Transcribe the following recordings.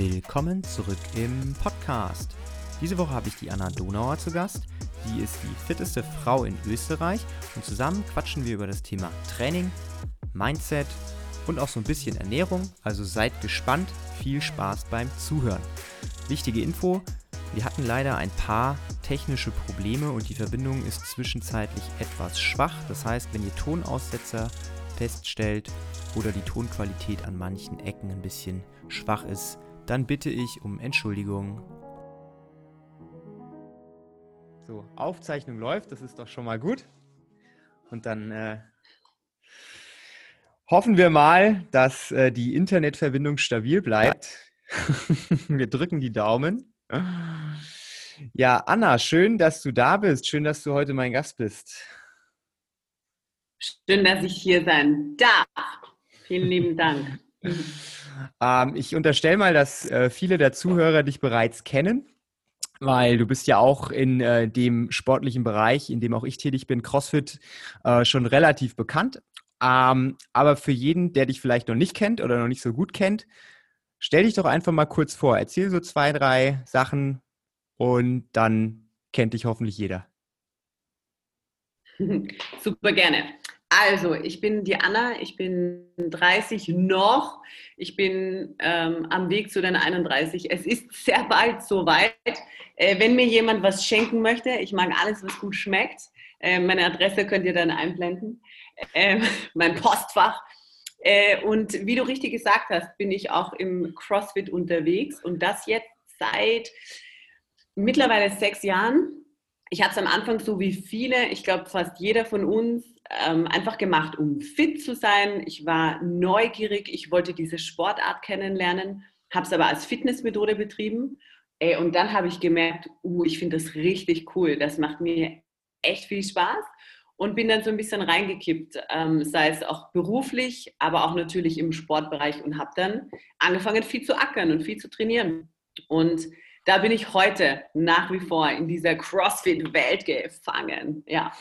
Willkommen zurück im Podcast. Diese Woche habe ich die Anna Donauer zu Gast. Sie ist die fitteste Frau in Österreich und zusammen quatschen wir über das Thema Training, Mindset und auch so ein bisschen Ernährung. Also seid gespannt, viel Spaß beim Zuhören. Wichtige Info, wir hatten leider ein paar technische Probleme und die Verbindung ist zwischenzeitlich etwas schwach. Das heißt, wenn ihr Tonaussetzer feststellt oder die Tonqualität an manchen Ecken ein bisschen schwach ist, dann bitte ich um Entschuldigung. So, Aufzeichnung läuft, das ist doch schon mal gut. Und dann äh, hoffen wir mal, dass äh, die Internetverbindung stabil bleibt. wir drücken die Daumen. Ja, Anna, schön, dass du da bist. Schön, dass du heute mein Gast bist. Schön, dass ich hier sein darf. Vielen lieben Dank. Ähm, ich unterstelle mal, dass äh, viele der Zuhörer dich bereits kennen, weil du bist ja auch in äh, dem sportlichen Bereich, in dem auch ich tätig bin, CrossFit, äh, schon relativ bekannt. Ähm, aber für jeden, der dich vielleicht noch nicht kennt oder noch nicht so gut kennt, stell dich doch einfach mal kurz vor. Erzähl so zwei, drei Sachen und dann kennt dich hoffentlich jeder. Super gerne. Also, ich bin die Anna, ich bin 30 noch, ich bin ähm, am Weg zu den 31. Es ist sehr bald soweit. Äh, wenn mir jemand was schenken möchte, ich mag alles, was gut schmeckt. Äh, meine Adresse könnt ihr dann einblenden, äh, mein Postfach. Äh, und wie du richtig gesagt hast, bin ich auch im CrossFit unterwegs und das jetzt seit mittlerweile sechs Jahren ich habe es am Anfang so wie viele, ich glaube fast jeder von uns, ähm, einfach gemacht, um fit zu sein. Ich war neugierig, ich wollte diese Sportart kennenlernen, habe es aber als Fitnessmethode betrieben. Ey, und dann habe ich gemerkt, uh, ich finde das richtig cool, das macht mir echt viel Spaß und bin dann so ein bisschen reingekippt, ähm, sei es auch beruflich, aber auch natürlich im Sportbereich und habe dann angefangen, viel zu ackern und viel zu trainieren. Und da bin ich heute nach wie vor in dieser CrossFit-Welt gefangen. Ja.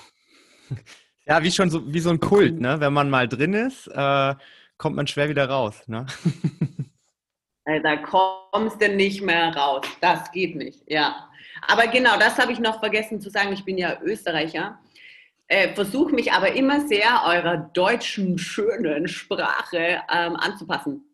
Ja, wie schon so, wie so ein Kult, ne? Wenn man mal drin ist, äh, kommt man schwer wieder raus, ne? Äh, da kommst du nicht mehr raus. Das geht nicht, ja. Aber genau, das habe ich noch vergessen zu sagen. Ich bin ja Österreicher. Äh, Versuche mich aber immer sehr eurer deutschen, schönen Sprache ähm, anzupassen.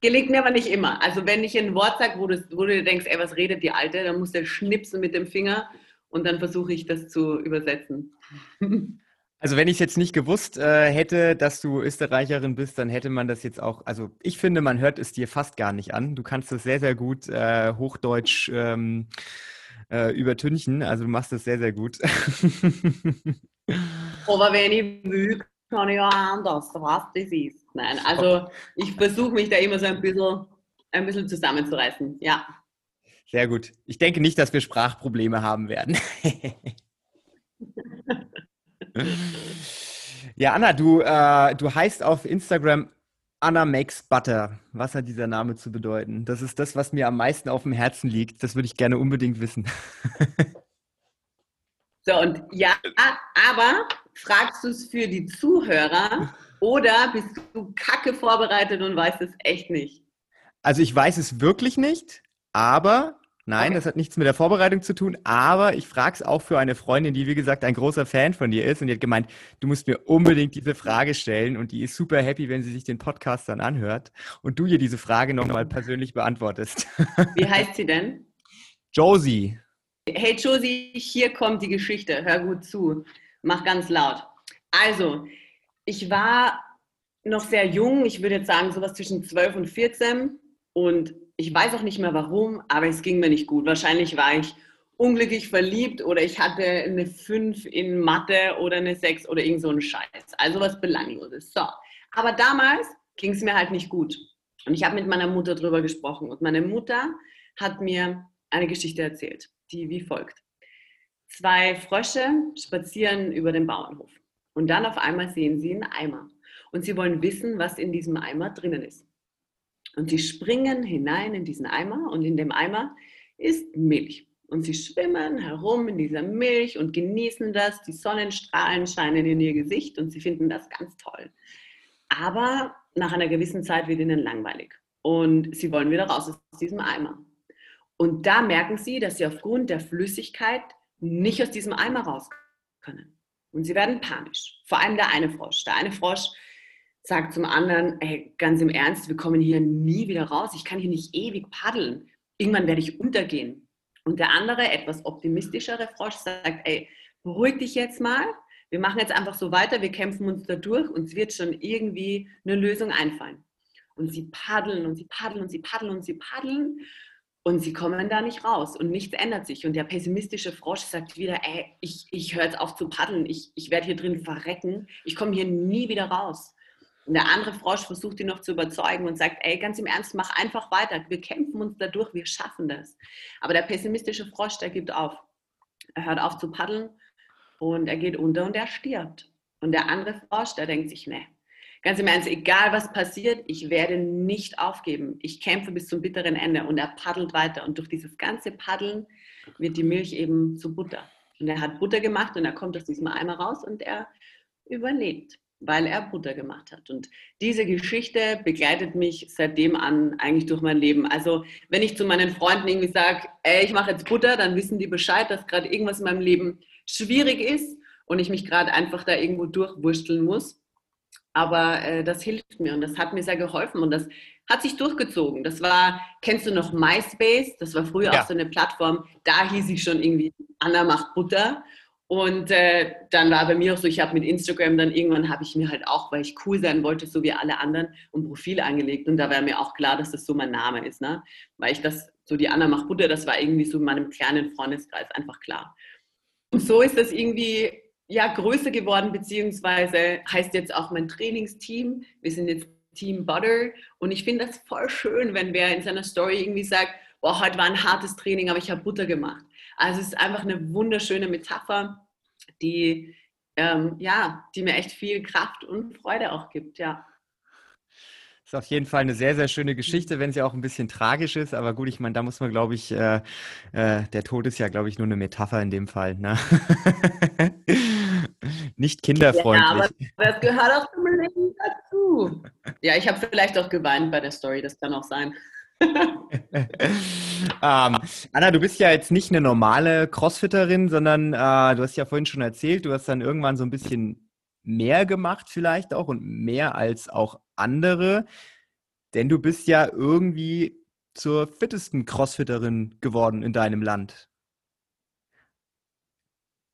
Gelingt mir aber nicht immer. Also wenn ich ein Wort sage, wo du, wo du denkst, ey, was redet die Alte, dann musst du schnipsen mit dem Finger und dann versuche ich das zu übersetzen. Also wenn ich es jetzt nicht gewusst äh, hätte, dass du Österreicherin bist, dann hätte man das jetzt auch, also ich finde, man hört es dir fast gar nicht an. Du kannst es sehr, sehr gut äh, Hochdeutsch ähm, äh, übertünchen. Also du machst es sehr, sehr gut. Aber wenn ich will, kann ich auch anders, was das ist. Nein, also ich versuche mich da immer so ein bisschen, ein bisschen zusammenzureißen. Ja. Sehr gut. Ich denke nicht, dass wir Sprachprobleme haben werden. ja, Anna, du, äh, du heißt auf Instagram Anna Makes Butter. Was hat dieser Name zu bedeuten? Das ist das, was mir am meisten auf dem Herzen liegt. Das würde ich gerne unbedingt wissen. so, und ja, aber fragst du es für die Zuhörer oder bist du kacke vorbereitet und weißt es echt nicht? Also ich weiß es wirklich nicht, aber Nein, okay. das hat nichts mit der Vorbereitung zu tun, aber ich frage es auch für eine Freundin, die wie gesagt ein großer Fan von dir ist und die hat gemeint, du musst mir unbedingt diese Frage stellen und die ist super happy, wenn sie sich den Podcast dann anhört und du ihr diese Frage nochmal persönlich beantwortest. Wie heißt sie denn? Josie. Hey Josie, hier kommt die Geschichte, hör gut zu, mach ganz laut. Also, ich war noch sehr jung, ich würde jetzt sagen sowas zwischen 12 und 14 und ich weiß auch nicht mehr warum, aber es ging mir nicht gut. Wahrscheinlich war ich unglücklich verliebt oder ich hatte eine 5 in Mathe oder eine 6 oder irgend so ein Scheiß. Also was Belangloses. So. Aber damals ging es mir halt nicht gut. Und ich habe mit meiner Mutter drüber gesprochen. Und meine Mutter hat mir eine Geschichte erzählt, die wie folgt. Zwei Frösche spazieren über den Bauernhof. Und dann auf einmal sehen sie einen Eimer. Und sie wollen wissen, was in diesem Eimer drinnen ist. Und sie springen hinein in diesen Eimer und in dem Eimer ist Milch. Und sie schwimmen herum in dieser Milch und genießen das. Die Sonnenstrahlen scheinen in ihr Gesicht und sie finden das ganz toll. Aber nach einer gewissen Zeit wird ihnen langweilig. und sie wollen wieder raus aus diesem Eimer. Und da merken sie, dass sie aufgrund der Flüssigkeit nicht aus diesem Eimer raus können. Und sie werden panisch. Vor allem der eine Frosch. Der eine Frosch sagt zum anderen, ey, ganz im Ernst, wir kommen hier nie wieder raus. Ich kann hier nicht ewig paddeln. Irgendwann werde ich untergehen. Und der andere, etwas optimistischere Frosch sagt, ey, beruhig dich jetzt mal. Wir machen jetzt einfach so weiter, wir kämpfen uns da durch und es wird schon irgendwie eine Lösung einfallen. Und sie paddeln und sie paddeln und sie paddeln und sie paddeln und sie kommen da nicht raus und nichts ändert sich. Und der pessimistische Frosch sagt wieder, ey, ich, ich höre jetzt auf zu paddeln, ich, ich werde hier drin verrecken, ich komme hier nie wieder raus. Und der andere Frosch versucht ihn noch zu überzeugen und sagt, ey, ganz im Ernst, mach einfach weiter, wir kämpfen uns dadurch, wir schaffen das. Aber der pessimistische Frosch, der gibt auf. Er hört auf zu paddeln und er geht unter und er stirbt. Und der andere Frosch, der denkt sich, ne, ganz im Ernst, egal was passiert, ich werde nicht aufgeben. Ich kämpfe bis zum bitteren Ende und er paddelt weiter. Und durch dieses ganze Paddeln wird die Milch eben zu Butter. Und er hat Butter gemacht und er kommt aus diesem Eimer raus und er überlebt, weil er Butter gemacht hat. Und diese Geschichte begleitet mich seitdem an eigentlich durch mein Leben. Also wenn ich zu meinen Freunden irgendwie sage, ey, ich mache jetzt Butter, dann wissen die Bescheid, dass gerade irgendwas in meinem Leben schwierig ist und ich mich gerade einfach da irgendwo durchwursteln muss. Aber äh, das hilft mir und das hat mir sehr geholfen und das hat sich durchgezogen. Das war, kennst du noch MySpace? Das war früher ja. auch so eine Plattform. Da hieß ich schon irgendwie, Anna macht Butter. Und äh, dann war bei mir auch so, ich habe mit Instagram dann irgendwann habe ich mir halt auch, weil ich cool sein wollte, so wie alle anderen, ein Profil angelegt. Und da war mir auch klar, dass das so mein Name ist, ne? Weil ich das, so die Anna macht Butter, das war irgendwie so in meinem kleinen Freundeskreis einfach klar. Und so ist das irgendwie ja, größer geworden, beziehungsweise heißt jetzt auch mein Trainingsteam. Wir sind jetzt Team Butter und ich finde das voll schön, wenn wer in seiner Story irgendwie sagt, boah, heute war ein hartes Training, aber ich habe Butter gemacht. Also es ist einfach eine wunderschöne Metapher, die, ähm, ja, die mir echt viel Kraft und Freude auch gibt, ja. Ist auf jeden Fall eine sehr, sehr schöne Geschichte, wenn sie auch ein bisschen tragisch ist. Aber gut, ich meine, da muss man, glaube ich, äh, äh, der Tod ist ja, glaube ich, nur eine Metapher in dem Fall. Ne? Nicht kinderfreundlich. Ja, aber das gehört auch zum Leben dazu. Ja, ich habe vielleicht auch geweint bei der Story, das kann auch sein. ähm, Anna, du bist ja jetzt nicht eine normale Crossfitterin, sondern äh, du hast ja vorhin schon erzählt, du hast dann irgendwann so ein bisschen mehr gemacht vielleicht auch und mehr als auch andere, denn du bist ja irgendwie zur fittesten Crossfitterin geworden in deinem Land.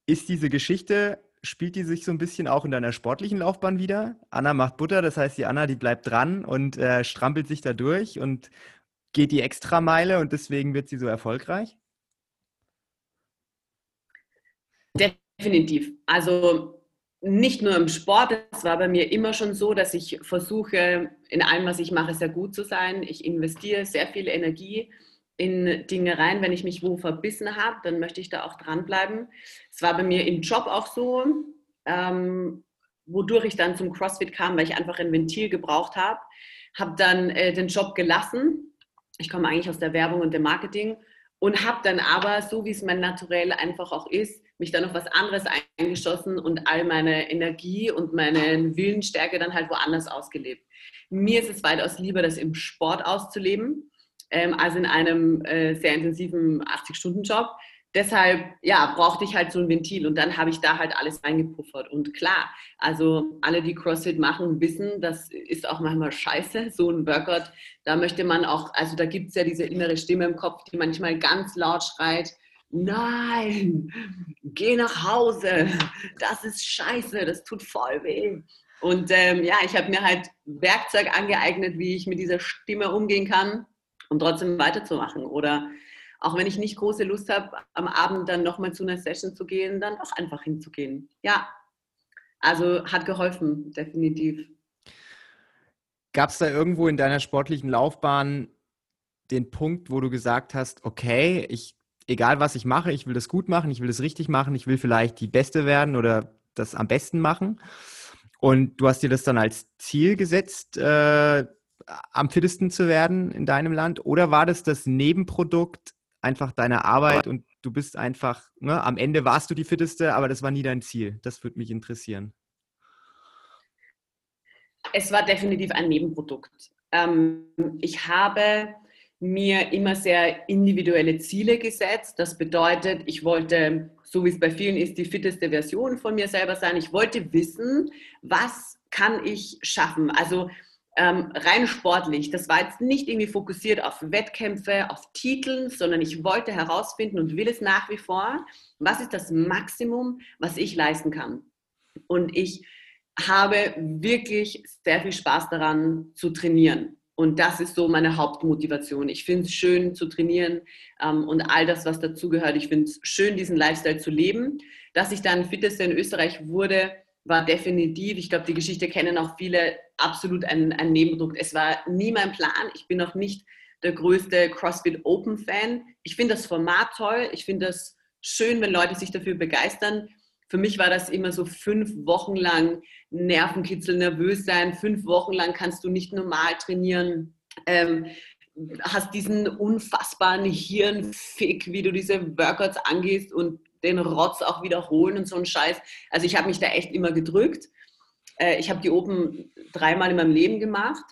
Ist diese Geschichte, spielt die sich so ein bisschen auch in deiner sportlichen Laufbahn wieder? Anna macht Butter, das heißt, die Anna, die bleibt dran und äh, strampelt sich da durch und geht die Extrameile und deswegen wird sie so erfolgreich? Definitiv. Also nicht nur im Sport, es war bei mir immer schon so, dass ich versuche, in allem, was ich mache, sehr gut zu sein. Ich investiere sehr viel Energie in Dinge rein. Wenn ich mich wo verbissen habe, dann möchte ich da auch dranbleiben. Es war bei mir im Job auch so, ähm, wodurch ich dann zum CrossFit kam, weil ich einfach ein Ventil gebraucht habe. Habe dann äh, den Job gelassen. Ich komme eigentlich aus der Werbung und dem Marketing und habe dann aber, so wie es mein Naturell einfach auch ist, mich dann auf was anderes eingeschossen und all meine Energie und meine Willensstärke dann halt woanders ausgelebt. Mir ist es weitaus lieber, das im Sport auszuleben, ähm, als in einem äh, sehr intensiven 80-Stunden-Job. Deshalb, ja, brauchte ich halt so ein Ventil und dann habe ich da halt alles reingepuffert. Und klar, also alle, die CrossFit machen, wissen, das ist auch manchmal scheiße, so ein Workout. Da möchte man auch, also da gibt es ja diese innere Stimme im Kopf, die manchmal ganz laut schreit, nein, geh nach Hause, das ist scheiße, das tut voll weh. Und ähm, ja, ich habe mir halt Werkzeug angeeignet, wie ich mit dieser Stimme umgehen kann, um trotzdem weiterzumachen. Oder auch wenn ich nicht große Lust habe, am Abend dann nochmal zu einer Session zu gehen, dann doch einfach hinzugehen. Ja, also hat geholfen, definitiv. Gab es da irgendwo in deiner sportlichen Laufbahn den Punkt, wo du gesagt hast, okay, ich egal was ich mache, ich will das gut machen, ich will das richtig machen, ich will vielleicht die Beste werden oder das am besten machen. Und du hast dir das dann als Ziel gesetzt, äh, am fittesten zu werden in deinem Land? Oder war das das Nebenprodukt einfach deiner Arbeit und du bist einfach, ne, am Ende warst du die fitteste, aber das war nie dein Ziel? Das würde mich interessieren. Es war definitiv ein Nebenprodukt. ähm, ich habe mir immer sehr individuelle Ziele gesetzt. Das bedeutet, ich wollte, so wie es bei vielen ist, die fitteste Version von mir selber sein. Ich wollte wissen, was kann ich schaffen? Also ähm, rein sportlich. Das war jetzt nicht irgendwie fokussiert auf Wettkämpfe, auf Titeln, sondern ich wollte herausfinden und will es nach wie vor, was ist das Maximum, was ich leisten kann. Und ich habe wirklich sehr viel Spaß daran zu trainieren. Und das ist so meine Hauptmotivation. Ich finde es schön zu trainieren ähm, und all das, was dazugehört. Ich finde es schön, diesen Lifestyle zu leben. Dass ich dann Fitteste in Österreich wurde, war definitiv, ich glaube, die Geschichte kennen auch viele, absolut ein, ein Nebenprodukt. Es war nie mein Plan. Ich bin auch nicht der größte CrossFit Open Fan. Ich finde das Format toll. Ich finde das schön, wenn Leute sich dafür begeistern. Für mich war das immer so fünf Wochen lang Nervenkitzel, nervös sein. Fünf Wochen lang kannst du nicht normal trainieren. Ähm, hast diesen unfassbaren Hirnfick, wie du diese Workouts angehst und den Rotz auch wiederholen und so ein Scheiß. Also ich habe mich da echt immer gedrückt. Äh, ich habe die Open dreimal in meinem Leben gemacht.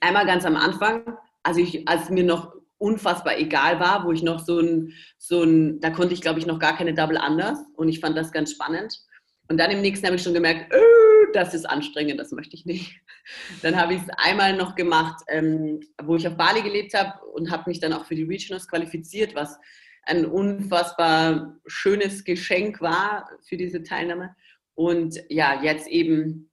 Einmal ganz am Anfang, also ich, als mir noch unfassbar egal war, wo ich noch so ein, so ein da konnte ich glaube ich noch gar keine Double Anders und ich fand das ganz spannend. Und dann im nächsten habe ich schon gemerkt, öh, das ist anstrengend, das möchte ich nicht. Dann habe ich es einmal noch gemacht, ähm, wo ich auf Bali gelebt habe und habe mich dann auch für die Regionals qualifiziert, was ein unfassbar schönes Geschenk war für diese Teilnahme. Und ja, jetzt eben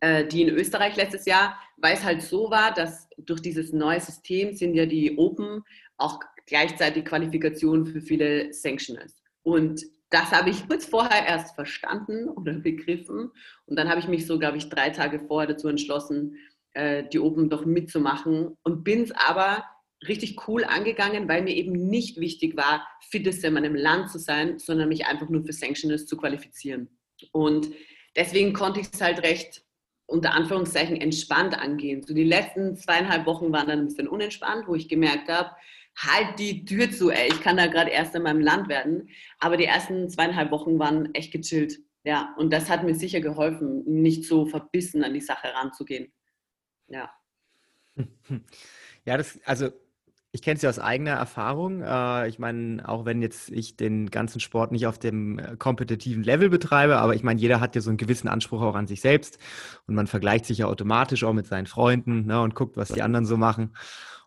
äh, die in Österreich letztes Jahr, weil es halt so war, dass durch dieses neue System sind ja die Open auch gleichzeitig Qualifikationen für viele Sanctionals. Und das habe ich kurz vorher erst verstanden oder begriffen. Und dann habe ich mich so, glaube ich, drei Tage vorher dazu entschlossen, äh, die Open doch mitzumachen und bin es aber richtig cool angegangen, weil mir eben nicht wichtig war, fittest in meinem Land zu sein, sondern mich einfach nur für Sanctionals zu qualifizieren. Und deswegen konnte ich es halt recht unter Anführungszeichen entspannt angehen. So die letzten zweieinhalb Wochen waren dann ein bisschen unentspannt, wo ich gemerkt habe, halt die Tür zu, ey, ich kann da gerade erst in meinem Land werden. Aber die ersten zweieinhalb Wochen waren echt gechillt. Ja, und das hat mir sicher geholfen, nicht so verbissen an die Sache ranzugehen. Ja. Ja, das, also ich kenne es ja aus eigener Erfahrung. Äh, ich meine, auch wenn jetzt ich den ganzen Sport nicht auf dem äh, kompetitiven Level betreibe, aber ich meine, jeder hat ja so einen gewissen Anspruch auch an sich selbst und man vergleicht sich ja automatisch auch mit seinen Freunden ne, und guckt, was die anderen so machen.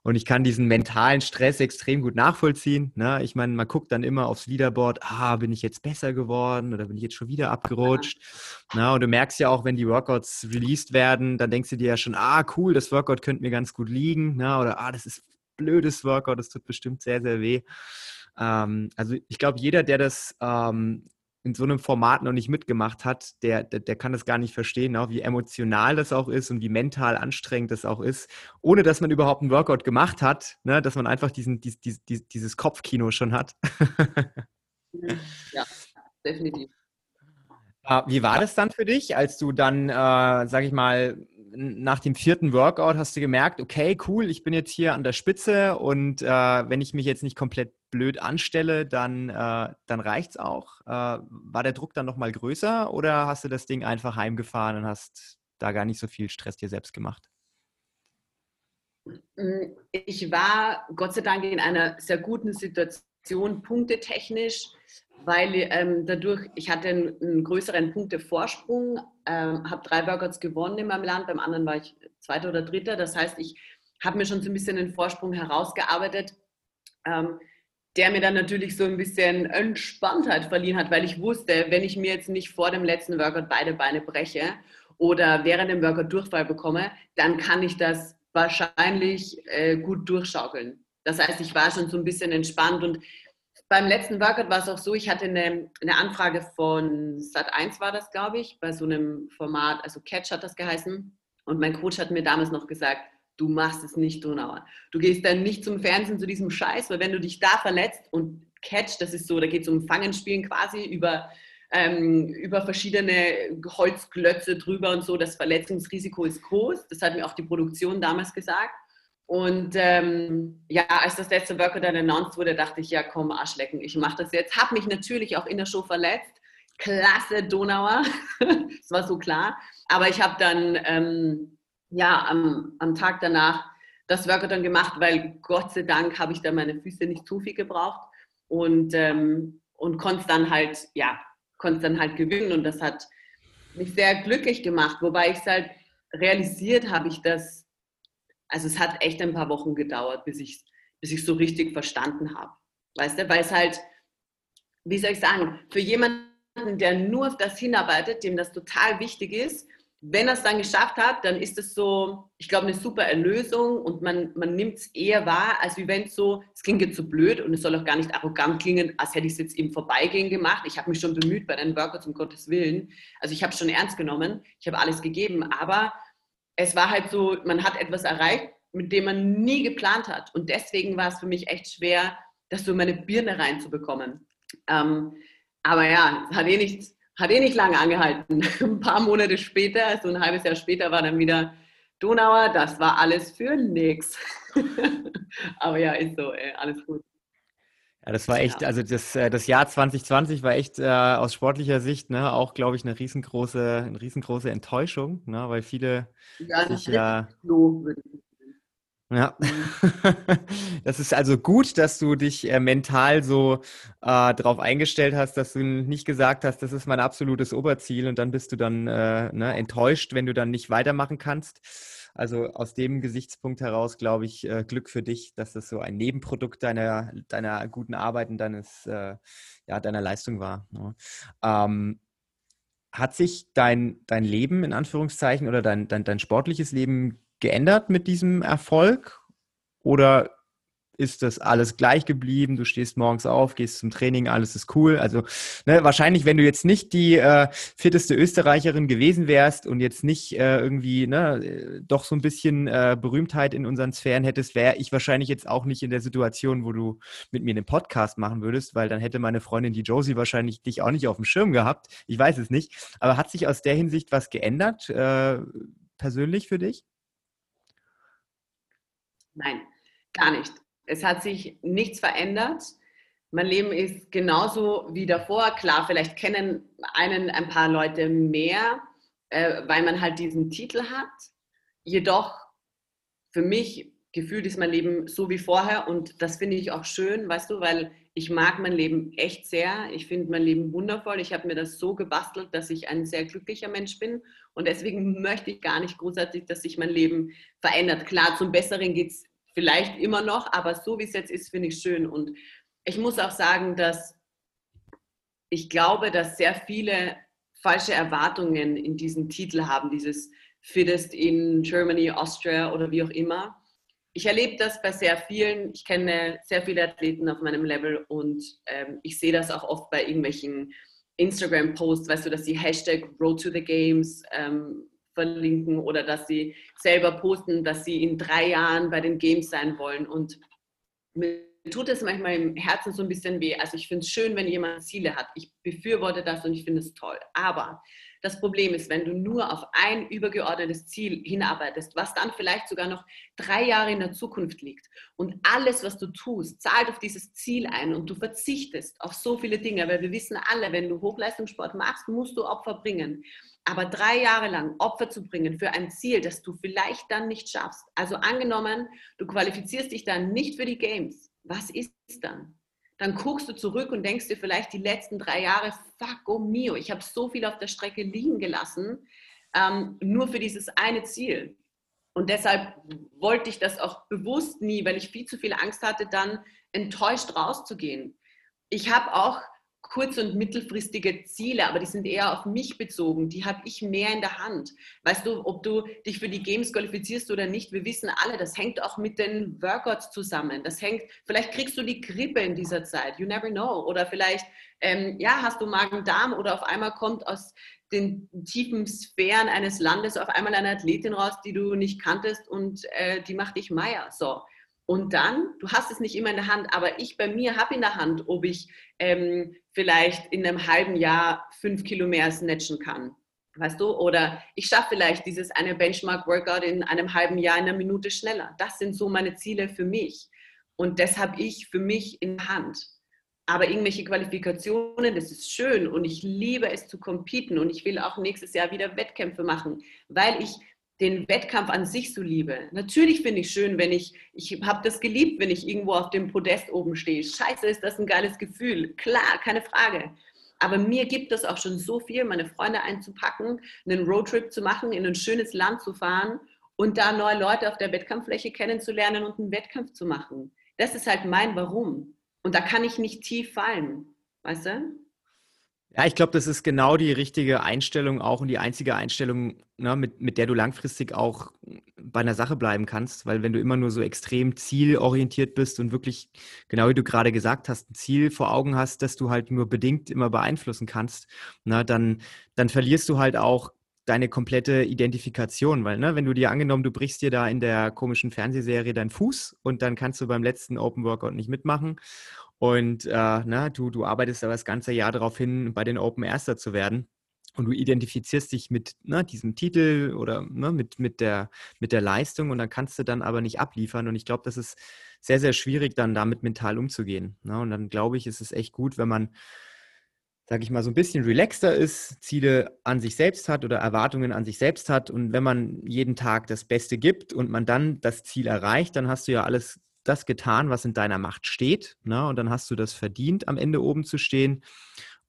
Und ich kann diesen mentalen Stress extrem gut nachvollziehen. Ne? Ich meine, man guckt dann immer aufs Leaderboard, ah, bin ich jetzt besser geworden oder bin ich jetzt schon wieder abgerutscht? Na, und du merkst ja auch, wenn die Workouts released werden, dann denkst du dir ja schon, ah, cool, das Workout könnte mir ganz gut liegen. Na, oder ah, das ist blödes Workout, das tut bestimmt sehr, sehr weh. Ähm, also ich glaube, jeder, der das ähm, in so einem Format noch nicht mitgemacht hat, der, der, der kann das gar nicht verstehen, auch wie emotional das auch ist und wie mental anstrengend das auch ist, ohne dass man überhaupt einen Workout gemacht hat, ne, dass man einfach diesen, dies, dies, dieses Kopfkino schon hat. ja, definitiv. Ah, wie war das dann für dich, als du dann, äh, sag ich mal, nach dem vierten Workout hast du gemerkt, okay, cool, ich bin jetzt hier an der Spitze und äh, wenn ich mich jetzt nicht komplett blöd anstelle, dann, äh, dann reicht es auch. Äh, war der Druck dann nochmal größer oder hast du das Ding einfach heimgefahren und hast da gar nicht so viel Stress dir selbst gemacht? Mm, ich war Gott sei Dank in einer sehr guten Situation, punktetechnisch weil ähm, dadurch, ich hatte einen, einen größeren Punktevorsprung, ähm, habe drei Workouts gewonnen in meinem Land, beim anderen war ich Zweiter oder Dritter. Das heißt, ich habe mir schon so ein bisschen den Vorsprung herausgearbeitet, ähm, der mir dann natürlich so ein bisschen Entspanntheit verliehen hat, weil ich wusste, wenn ich mir jetzt nicht vor dem letzten Workout beide Beine breche oder während dem Workout Durchfall bekomme, dann kann ich das wahrscheinlich äh, gut durchschaukeln. Das heißt, ich war schon so ein bisschen entspannt und beim letzten Workout war es auch so, ich hatte eine, eine Anfrage von Sat1 war das, glaube ich, bei so einem Format, also Catch hat das geheißen. Und mein Coach hat mir damals noch gesagt, du machst es nicht, Donauer. Du gehst dann nicht zum Fernsehen zu diesem Scheiß, weil wenn du dich da verletzt und Catch, das ist so, da geht es um Fangenspielen quasi über, ähm, über verschiedene Holzklötze drüber und so, das Verletzungsrisiko ist groß. Das hat mir auch die Produktion damals gesagt. Und ähm, ja, als das letzte Workout dann announced wurde, dachte ich, ja komm, Arschlecken, ich mache das jetzt. Habe mich natürlich auch in der Show verletzt. Klasse Donauer, das war so klar. Aber ich habe dann, ähm, ja, am, am Tag danach das Workout dann gemacht, weil Gott sei Dank habe ich da meine Füße nicht zu viel gebraucht und, ähm, und konnte dann halt, ja, dann halt gewinnen und das hat mich sehr glücklich gemacht, wobei ich es halt realisiert habe ich das, also es hat echt ein paar Wochen gedauert, bis ich bis ich so richtig verstanden habe. Weißt du, weil es halt, wie soll ich sagen, für jemanden, der nur auf das hinarbeitet, dem das total wichtig ist, wenn er es dann geschafft hat, dann ist es so, ich glaube, eine super Erlösung und man, man nimmt es eher wahr, als wenn es so, es klingt jetzt so blöd und es soll auch gar nicht arrogant klingen, als hätte ich es jetzt im Vorbeigehen gemacht. Ich habe mich schon bemüht bei den Workouts, um Gottes Willen. Also ich habe es schon ernst genommen, ich habe alles gegeben, aber es war halt so, man hat etwas erreicht, mit dem man nie geplant hat. Und deswegen war es für mich echt schwer, das so in meine Birne reinzubekommen. Ähm, aber ja, hat eh nicht hat eh nicht lange angehalten. Ein paar Monate später, so ein halbes Jahr später, war dann wieder Donauer. Das war alles für nix. Aber ja, ist so, ey, alles gut. Ja, das war echt, also das, äh, das Jahr 2020 war echt äh, aus sportlicher Sicht ne, auch, glaube ich, eine riesengroße, eine riesengroße Enttäuschung, ne, weil viele ja, sich ja. Ja, das ist also gut, dass du dich äh, mental so äh, darauf eingestellt hast, dass du nicht gesagt hast, das ist mein absolutes Oberziel und dann bist du dann äh, ne, enttäuscht, wenn du dann nicht weitermachen kannst. Also aus dem Gesichtspunkt heraus glaube ich äh, Glück für dich, dass das so ein Nebenprodukt deiner, deiner guten Arbeit und deines, äh, ja, deiner Leistung war. Ne? Ähm, hat sich dein, dein Leben in Anführungszeichen oder dein, dein, dein sportliches Leben geändert mit diesem Erfolg? Oder ist das alles gleich geblieben? Du stehst morgens auf, gehst zum Training, alles ist cool. Also ne, wahrscheinlich, wenn du jetzt nicht die äh, fitteste Österreicherin gewesen wärst und jetzt nicht äh, irgendwie ne, doch so ein bisschen äh, Berühmtheit in unseren Sphären hättest, wäre ich wahrscheinlich jetzt auch nicht in der Situation, wo du mit mir einen Podcast machen würdest, weil dann hätte meine Freundin die Josie wahrscheinlich dich auch nicht auf dem Schirm gehabt. Ich weiß es nicht. Aber hat sich aus der Hinsicht was geändert, äh, persönlich für dich? Nein, gar nicht. Es hat sich nichts verändert. Mein Leben ist genauso wie davor. Klar, vielleicht kennen einen ein paar Leute mehr, äh, weil man halt diesen Titel hat. Jedoch, für mich gefühlt ist mein Leben so wie vorher und das finde ich auch schön, weißt du, weil ich mag mein Leben echt sehr. Ich finde mein Leben wundervoll. Ich habe mir das so gebastelt, dass ich ein sehr glücklicher Mensch bin. Und deswegen möchte ich gar nicht großartig, dass sich mein Leben verändert. Klar, zum Besseren geht es vielleicht immer noch, aber so wie es jetzt ist, finde ich schön. Und ich muss auch sagen, dass ich glaube, dass sehr viele falsche Erwartungen in diesen Titel haben, dieses Fittest in Germany, Austria oder wie auch immer ich erlebe das bei sehr vielen. Ich kenne sehr viele Athleten auf meinem Level und ähm, ich sehe das auch oft bei irgendwelchen Instagram-Posts, weißt du, dass sie Hashtag Road to the Games ähm, verlinken oder dass sie selber posten, dass sie in drei Jahren bei den Games sein wollen. Und mir tut es manchmal im Herzen so ein bisschen weh. Also ich finde es schön, wenn jemand Ziele hat. Ich befürworte das und ich finde es toll. Aber das Problem ist, wenn du nur auf ein übergeordnetes Ziel hinarbeitest, was dann vielleicht sogar noch drei Jahre in der Zukunft liegt und alles, was du tust, zahlt auf dieses Ziel ein und du verzichtest auf so viele Dinge, weil wir wissen alle, wenn du Hochleistungssport machst, musst du Opfer bringen. Aber drei Jahre lang Opfer zu bringen für ein Ziel, das du vielleicht dann nicht schaffst. Also angenommen, du qualifizierst dich dann nicht für die Games. Was ist dann? dann guckst du zurück und denkst dir vielleicht die letzten drei Jahre, fuck, oh mio, ich habe so viel auf der Strecke liegen gelassen, ähm, nur für dieses eine Ziel. Und deshalb wollte ich das auch bewusst nie, weil ich viel zu viel Angst hatte, dann enttäuscht rauszugehen. Ich habe auch kurz- und mittelfristige Ziele, aber die sind eher auf mich bezogen. Die habe ich mehr in der Hand. Weißt du, ob du dich für die Games qualifizierst oder nicht, wir wissen alle, das hängt auch mit den Workouts zusammen. Das hängt, vielleicht kriegst du die Grippe in dieser Zeit, you never know. Oder vielleicht, ähm, ja, hast du Magen-Darm oder auf einmal kommt aus den tiefen Sphären eines Landes auf einmal eine Athletin raus, die du nicht kanntest und äh, die macht dich Meier. So. Und dann, du hast es nicht immer in der Hand, aber ich bei mir habe in der Hand, ob ich ähm, vielleicht in einem halben Jahr fünf Kilo mehr snatchen kann. Weißt du? Oder ich schaffe vielleicht dieses eine Benchmark-Workout in einem halben Jahr in einer Minute schneller. Das sind so meine Ziele für mich. Und das habe ich für mich in der Hand. Aber irgendwelche Qualifikationen, das ist schön und ich liebe es zu competen und ich will auch nächstes Jahr wieder Wettkämpfe machen, weil ich den Wettkampf an sich so liebe. Natürlich finde ich schön, wenn ich, ich habe das geliebt, wenn ich irgendwo auf dem Podest oben stehe. Scheiße, ist das ein geiles Gefühl. Klar, keine Frage. Aber mir gibt es auch schon so viel, meine Freunde einzupacken, einen Roadtrip zu machen, in ein schönes Land zu fahren und da neue Leute auf der Wettkampffläche kennenzulernen und einen Wettkampf zu machen. Das ist halt mein Warum. Und da kann ich nicht tief fallen. Weißt du? Ja, ich glaube, das ist genau die richtige Einstellung auch und die einzige Einstellung, ne, mit, mit der du langfristig auch bei einer Sache bleiben kannst, weil wenn du immer nur so extrem zielorientiert bist und wirklich, genau wie du gerade gesagt hast, ein Ziel vor Augen hast, das du halt nur bedingt immer beeinflussen kannst, na, ne, dann, dann verlierst du halt auch deine komplette Identifikation, weil, ne, wenn du dir angenommen, du brichst dir da in der komischen Fernsehserie deinen Fuß und dann kannst du beim letzten Open Workout nicht mitmachen und äh, na, du, du arbeitest aber das ganze Jahr darauf hin, bei den Open Erster zu werden. Und du identifizierst dich mit ne, diesem Titel oder ne, mit, mit, der, mit der Leistung und dann kannst du dann aber nicht abliefern. Und ich glaube, das ist sehr, sehr schwierig, dann damit mental umzugehen. Ne? Und dann glaube ich, ist es echt gut, wenn man, sage ich mal, so ein bisschen relaxter ist, Ziele an sich selbst hat oder Erwartungen an sich selbst hat. Und wenn man jeden Tag das Beste gibt und man dann das Ziel erreicht, dann hast du ja alles das getan, was in deiner Macht steht. Ne? Und dann hast du das verdient, am Ende oben zu stehen.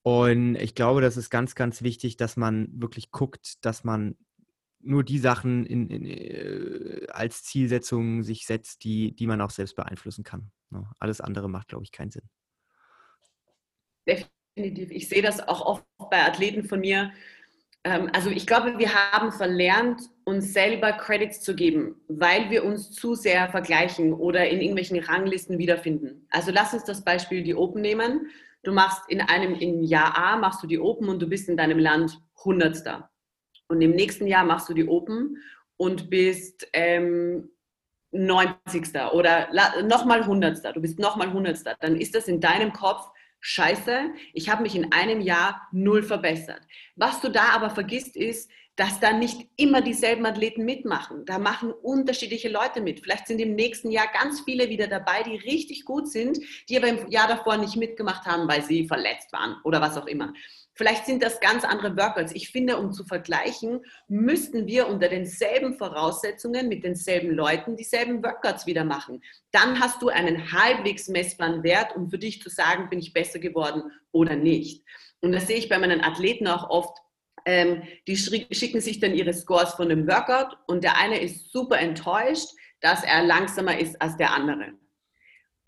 Und ich glaube, das ist ganz, ganz wichtig, dass man wirklich guckt, dass man nur die Sachen in, in, äh, als Zielsetzung sich setzt, die, die man auch selbst beeinflussen kann. Ne? Alles andere macht, glaube ich, keinen Sinn. Definitiv. Ich sehe das auch oft bei Athleten von mir, also ich glaube, wir haben verlernt, uns selber Credits zu geben, weil wir uns zu sehr vergleichen oder in irgendwelchen Ranglisten wiederfinden. Also lass uns das Beispiel die Open nehmen. Du machst in einem im Jahr A machst du die Open und du bist in deinem Land Hundertster. Und im nächsten Jahr machst du die Open und bist ähm, 90. oder nochmal Hundertster. Du bist nochmal Hundertster. Dann ist das in deinem Kopf scheiße, ich habe mich in einem Jahr null verbessert. Was du da aber vergisst ist, dass da nicht immer dieselben Athleten mitmachen. Da machen unterschiedliche Leute mit. Vielleicht sind im nächsten Jahr ganz viele wieder dabei, die richtig gut sind, die aber im Jahr davor nicht mitgemacht haben, weil sie verletzt waren oder was auch immer. Vielleicht sind das ganz andere Workouts. Ich finde, um zu vergleichen, müssten wir unter denselben Voraussetzungen mit denselben Leuten dieselben Workouts wieder machen. Dann hast du einen halbwegs messbaren Wert, um für dich zu sagen, bin ich besser geworden oder nicht. Und das sehe ich bei meinen Athleten auch oft. Ähm, die schicken sich dann ihre Scores von dem Workout und der eine ist super enttäuscht, dass er langsamer ist als der andere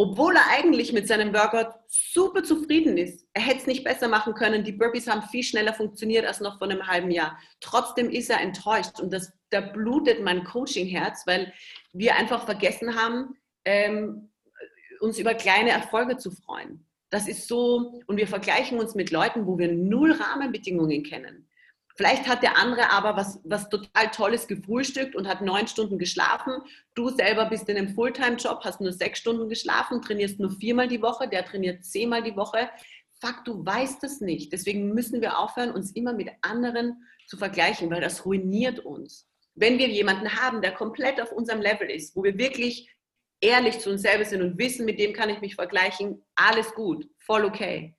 obwohl er eigentlich mit seinem Workout super zufrieden ist. Er hätte es nicht besser machen können. Die Burpees haben viel schneller funktioniert als noch vor einem halben Jahr. Trotzdem ist er enttäuscht und das, da blutet mein Coaching-Herz, weil wir einfach vergessen haben, ähm, uns über kleine Erfolge zu freuen. Das ist so, und wir vergleichen uns mit Leuten, wo wir null Rahmenbedingungen kennen. Vielleicht hat der andere aber was, was total Tolles gefrühstückt und hat neun Stunden geschlafen. Du selber bist in einem Fulltime-Job, hast nur sechs Stunden geschlafen, trainierst nur viermal die Woche, der trainiert zehnmal die Woche. Fuck, du weißt es nicht. Deswegen müssen wir aufhören, uns immer mit anderen zu vergleichen, weil das ruiniert uns. Wenn wir jemanden haben, der komplett auf unserem Level ist, wo wir wirklich ehrlich zu uns selber sind und wissen, mit dem kann ich mich vergleichen, alles gut, voll okay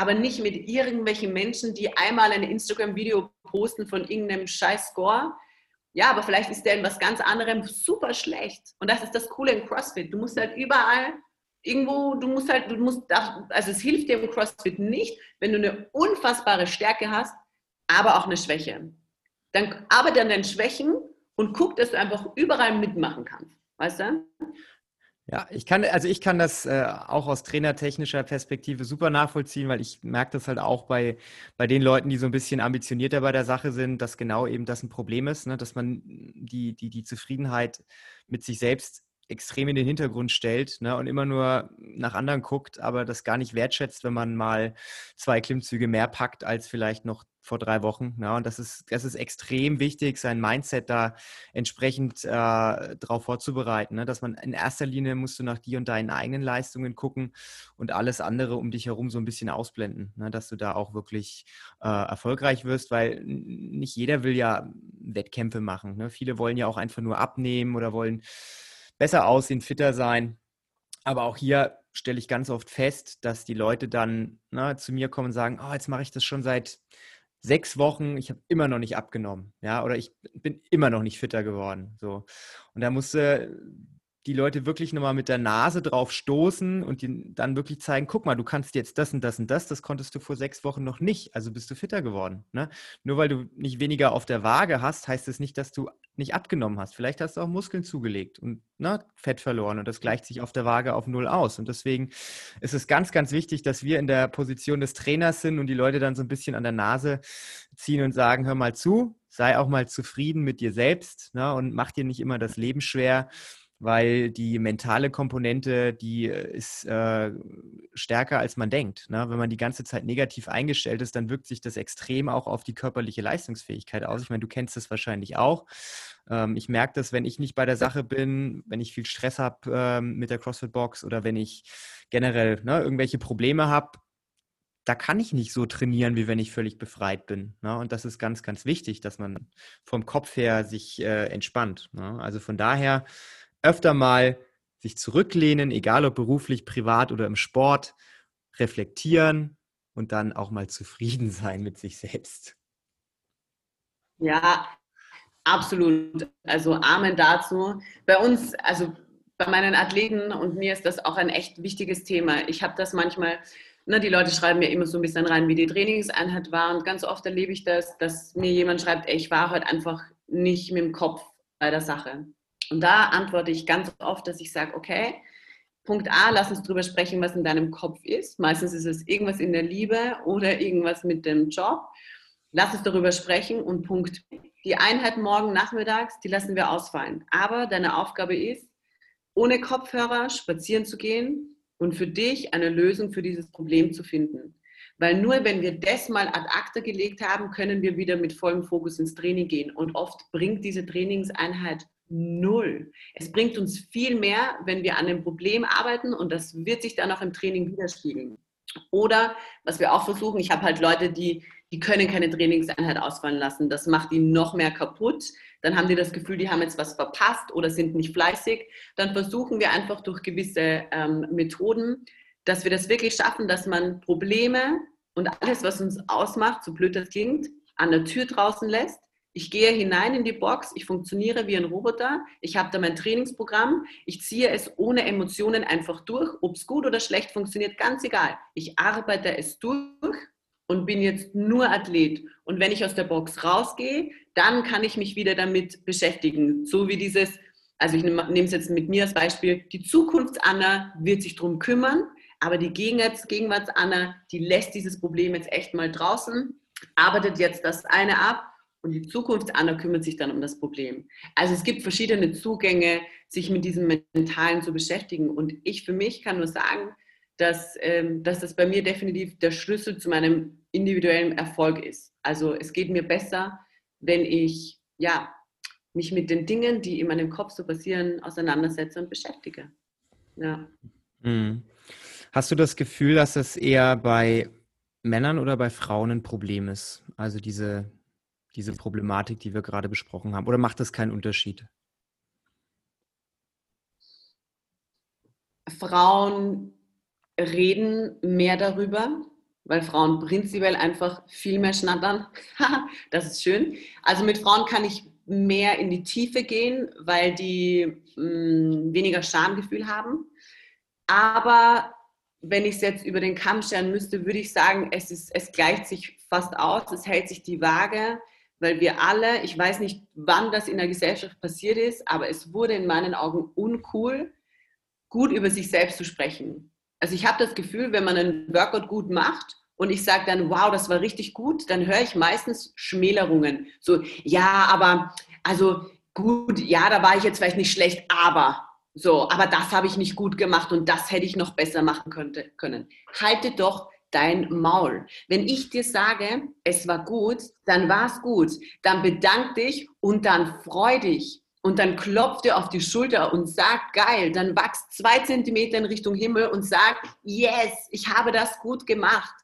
aber nicht mit irgendwelchen Menschen, die einmal ein Instagram-Video posten von irgendeinem scheiß Score. Ja, aber vielleicht ist der in was ganz anderem super schlecht. Und das ist das Coole im CrossFit. Du musst halt überall irgendwo, du musst halt, du musst, also es hilft dir im CrossFit nicht, wenn du eine unfassbare Stärke hast, aber auch eine Schwäche. Dann arbeite an deinen Schwächen und guck, dass du einfach überall mitmachen kannst. Weißt du? Ja, ich kann, also ich kann das äh, auch aus trainertechnischer Perspektive super nachvollziehen, weil ich merke das halt auch bei, bei den Leuten, die so ein bisschen ambitionierter bei der Sache sind, dass genau eben das ein Problem ist, ne? dass man die, die, die Zufriedenheit mit sich selbst extrem in den Hintergrund stellt ne, und immer nur nach anderen guckt, aber das gar nicht wertschätzt, wenn man mal zwei Klimmzüge mehr packt als vielleicht noch vor drei Wochen. Ja, und das ist, das ist extrem wichtig, sein Mindset da entsprechend äh, darauf vorzubereiten. Ne? Dass man in erster Linie musst du nach dir und deinen eigenen Leistungen gucken und alles andere um dich herum so ein bisschen ausblenden, ne? dass du da auch wirklich äh, erfolgreich wirst, weil nicht jeder will ja Wettkämpfe machen. Ne? Viele wollen ja auch einfach nur abnehmen oder wollen besser aussehen, fitter sein. Aber auch hier stelle ich ganz oft fest, dass die Leute dann na, ne, zu mir kommen und sagen, oh, jetzt mache ich das schon seit sechs Wochen, ich habe immer noch nicht abgenommen, ja, oder ich bin immer noch nicht fitter geworden. So. Und da musste die Leute wirklich nochmal mit der Nase drauf stoßen und dann wirklich zeigen, guck mal, du kannst jetzt das und das und das, das konntest du vor sechs Wochen noch nicht, also bist du fitter geworden. Ne? Nur weil du nicht weniger auf der Waage hast, heißt es das nicht, dass du nicht abgenommen hast. Vielleicht hast du auch Muskeln zugelegt und ne, Fett verloren und das gleicht sich auf der Waage auf null aus. Und deswegen ist es ganz, ganz wichtig, dass wir in der Position des Trainers sind und die Leute dann so ein bisschen an der Nase ziehen und sagen, hör mal zu, sei auch mal zufrieden mit dir selbst ne, und mach dir nicht immer das Leben schwer weil die mentale Komponente, die äh, ist äh, stärker, als man denkt. Ne? Wenn man die ganze Zeit negativ eingestellt ist, dann wirkt sich das extrem auch auf die körperliche Leistungsfähigkeit aus. Ich meine, du kennst das wahrscheinlich auch. Ähm, ich merke das, wenn ich nicht bei der Sache bin, wenn ich viel Stress habe ähm, mit der CrossFit-Box oder wenn ich generell ne, irgendwelche Probleme habe, da kann ich nicht so trainieren, wie wenn ich völlig befreit bin. Ne? Und das ist ganz, ganz wichtig, dass man vom Kopf her sich äh, entspannt. Ne? Also von daher öfter mal sich zurücklehnen, egal ob beruflich, privat oder im Sport, reflektieren und dann auch mal zufrieden sein mit sich selbst. Ja, absolut. Also Amen dazu. Bei uns, also bei meinen Athleten und mir ist das auch ein echt wichtiges Thema. Ich habe das manchmal, ne, die Leute schreiben mir immer so ein bisschen rein, wie die Trainingseinheit war und ganz oft erlebe ich das, dass mir jemand schreibt, ey, ich war heute einfach nicht mit dem Kopf bei der Sache. Und da antworte ich ganz oft, dass ich sage, okay, Punkt A, lass uns drüber sprechen, was in deinem Kopf ist. Meistens ist es irgendwas in der Liebe oder irgendwas mit dem Job. Lass uns darüber sprechen. Und Punkt, die Einheit morgen nachmittags, die lassen wir ausfallen. Aber deine Aufgabe ist, ohne Kopfhörer spazieren zu gehen und für dich eine Lösung für dieses Problem zu finden. Weil nur wenn wir das mal ad acta gelegt haben, können wir wieder mit vollem Fokus ins Training gehen. Und oft bringt diese Trainingseinheit null. Es bringt uns viel mehr, wenn wir an dem Problem arbeiten und das wird sich dann auch im Training widerspiegeln. Oder was wir auch versuchen, ich habe halt Leute, die, die können keine Trainingseinheit ausfallen lassen. Das macht ihnen noch mehr kaputt. Dann haben die das Gefühl, die haben jetzt was verpasst oder sind nicht fleißig. Dann versuchen wir einfach durch gewisse ähm, Methoden, dass wir das wirklich schaffen, dass man Probleme und alles, was uns ausmacht, so blöd das klingt, an der Tür draußen lässt ich gehe hinein in die Box, ich funktioniere wie ein Roboter, ich habe da mein Trainingsprogramm, ich ziehe es ohne Emotionen einfach durch, ob es gut oder schlecht funktioniert, ganz egal. Ich arbeite es durch und bin jetzt nur Athlet. Und wenn ich aus der Box rausgehe, dann kann ich mich wieder damit beschäftigen. So wie dieses, also ich nehme es jetzt mit mir als Beispiel, die Zukunfts-Anna wird sich darum kümmern, aber die Gegenwarts-Anna, die lässt dieses Problem jetzt echt mal draußen, arbeitet jetzt das eine ab und die Zukunftsanna kümmert sich dann um das Problem. Also es gibt verschiedene Zugänge, sich mit diesem Mentalen zu beschäftigen. Und ich für mich kann nur sagen, dass, ähm, dass das bei mir definitiv der Schlüssel zu meinem individuellen Erfolg ist. Also es geht mir besser, wenn ich ja, mich mit den Dingen, die in meinem Kopf so passieren, auseinandersetze und beschäftige. Ja. Mhm. Hast du das Gefühl, dass es eher bei Männern oder bei Frauen ein Problem ist? Also diese diese Problematik, die wir gerade besprochen haben? Oder macht das keinen Unterschied? Frauen reden mehr darüber, weil Frauen prinzipiell einfach viel mehr schnattern. das ist schön. Also mit Frauen kann ich mehr in die Tiefe gehen, weil die mh, mm, weniger Schamgefühl haben. Aber wenn ich es jetzt über den Kamm scheren müsste, würde ich sagen, es, ist, es gleicht sich fast aus, es hält sich die Waage weil wir alle, ich weiß nicht, wann das in der Gesellschaft passiert ist, aber es wurde in meinen Augen uncool, gut über sich selbst zu sprechen. Also ich habe das Gefühl, wenn man einen Workout gut macht und ich sage dann, wow, das war richtig gut, dann höre ich meistens Schmälerungen. So, ja, aber, also gut, ja, da war ich jetzt vielleicht nicht schlecht, aber so, aber das habe ich nicht gut gemacht und das hätte ich noch besser machen könnte, können. Halte doch dein Maul. Wenn ich dir sage, es war gut, dann war es gut. Dann bedank dich und dann freu dich. Und dann klopf dir auf die Schulter und sag, geil, dann wachst zwei Zentimeter in Richtung Himmel und sag, yes, ich habe das gut gemacht.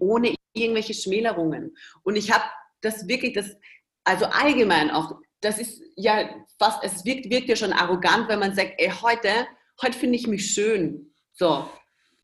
Ohne irgendwelche Schmälerungen. Und ich habe das wirklich, das, also allgemein auch, das ist ja fast, es wirkt, wirkt ja schon arrogant, wenn man sagt, ey, heute, heute finde ich mich schön. So,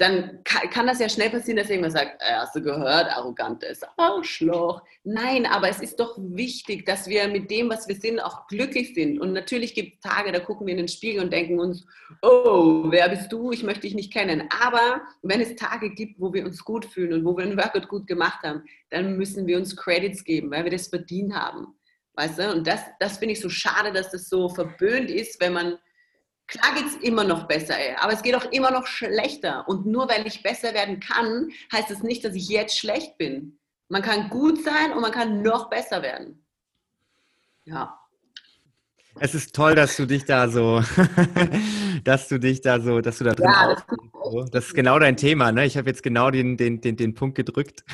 dann kann, das ja schnell passieren, dass irgendwer sagt, äh, hast du gehört, arrogantes Arschloch. Nein, aber es ist doch wichtig, dass wir mit dem, was wir sind, auch glücklich sind. Und natürlich gibt es Tage, da gucken wir in den Spiegel und denken uns, oh, wer bist du? Ich möchte dich nicht kennen. Aber wenn es Tage gibt, wo wir uns gut fühlen und wo wir ein Workout gut gemacht haben, dann müssen wir uns Credits geben, weil wir das verdient haben. Weißt du? Und das, das finde ich so schade, dass das so verböhnt ist, wenn man Klar geht es immer noch besser, ey, aber es geht auch immer noch schlechter. Und nur weil ich besser werden kann, heißt es das nicht, dass ich jetzt schlecht bin. Man kann gut sein und man kann noch besser werden. Ja. Es ist toll, dass du dich da so, dass du dich da so, dass du da drin ja, das, so. das ist genau dein Thema, ne? Ich habe jetzt genau den, den, den, den Punkt gedrückt.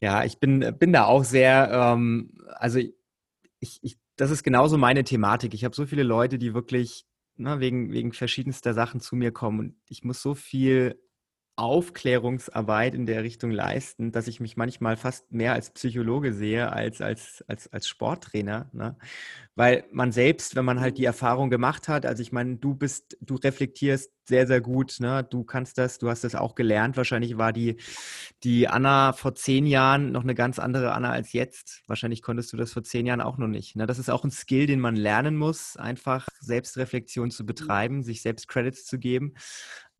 ja, ich bin, bin da auch sehr, ähm, also ich, ich das ist genauso meine Thematik. Ich habe so viele Leute, die wirklich ne, wegen, wegen verschiedenster Sachen zu mir kommen und ich muss so viel Aufklärungsarbeit in der Richtung leisten, dass ich mich manchmal fast mehr als Psychologe sehe als als, als, als Sporttrainer. Ne? Weil man selbst, wenn man halt die Erfahrung gemacht hat, also ich meine, du bist, du reflektierst sehr, sehr gut, ne? du kannst das, du hast das auch gelernt. Wahrscheinlich war die, die Anna vor zehn Jahren noch eine ganz andere Anna als jetzt. Wahrscheinlich konntest du das vor zehn Jahren auch noch nicht. Ne? Das ist auch ein Skill, den man lernen muss, einfach Selbstreflexion zu betreiben, sich selbst Credits zu geben.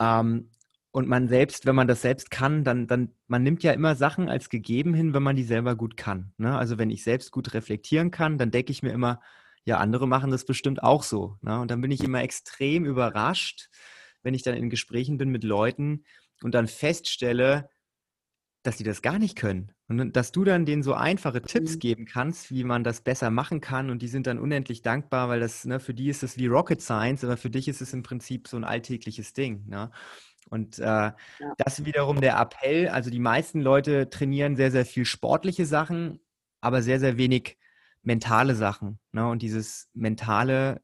Ähm, und man selbst, wenn man das selbst kann, dann, dann, man nimmt ja immer Sachen als gegeben hin, wenn man die selber gut kann. Ne? Also wenn ich selbst gut reflektieren kann, dann denke ich mir immer, ja, andere machen das bestimmt auch so. Ne? Und dann bin ich immer extrem überrascht, wenn ich dann in Gesprächen bin mit Leuten und dann feststelle, dass sie das gar nicht können. Und dass du dann denen so einfache Tipps mhm. geben kannst, wie man das besser machen kann. Und die sind dann unendlich dankbar, weil das, ne, für die ist das wie Rocket Science, aber für dich ist es im Prinzip so ein alltägliches Ding. Ne? Und äh, ja. das wiederum der Appell. Also die meisten Leute trainieren sehr, sehr viel sportliche Sachen, aber sehr, sehr wenig mentale Sachen. Ne? Und dieses mentale,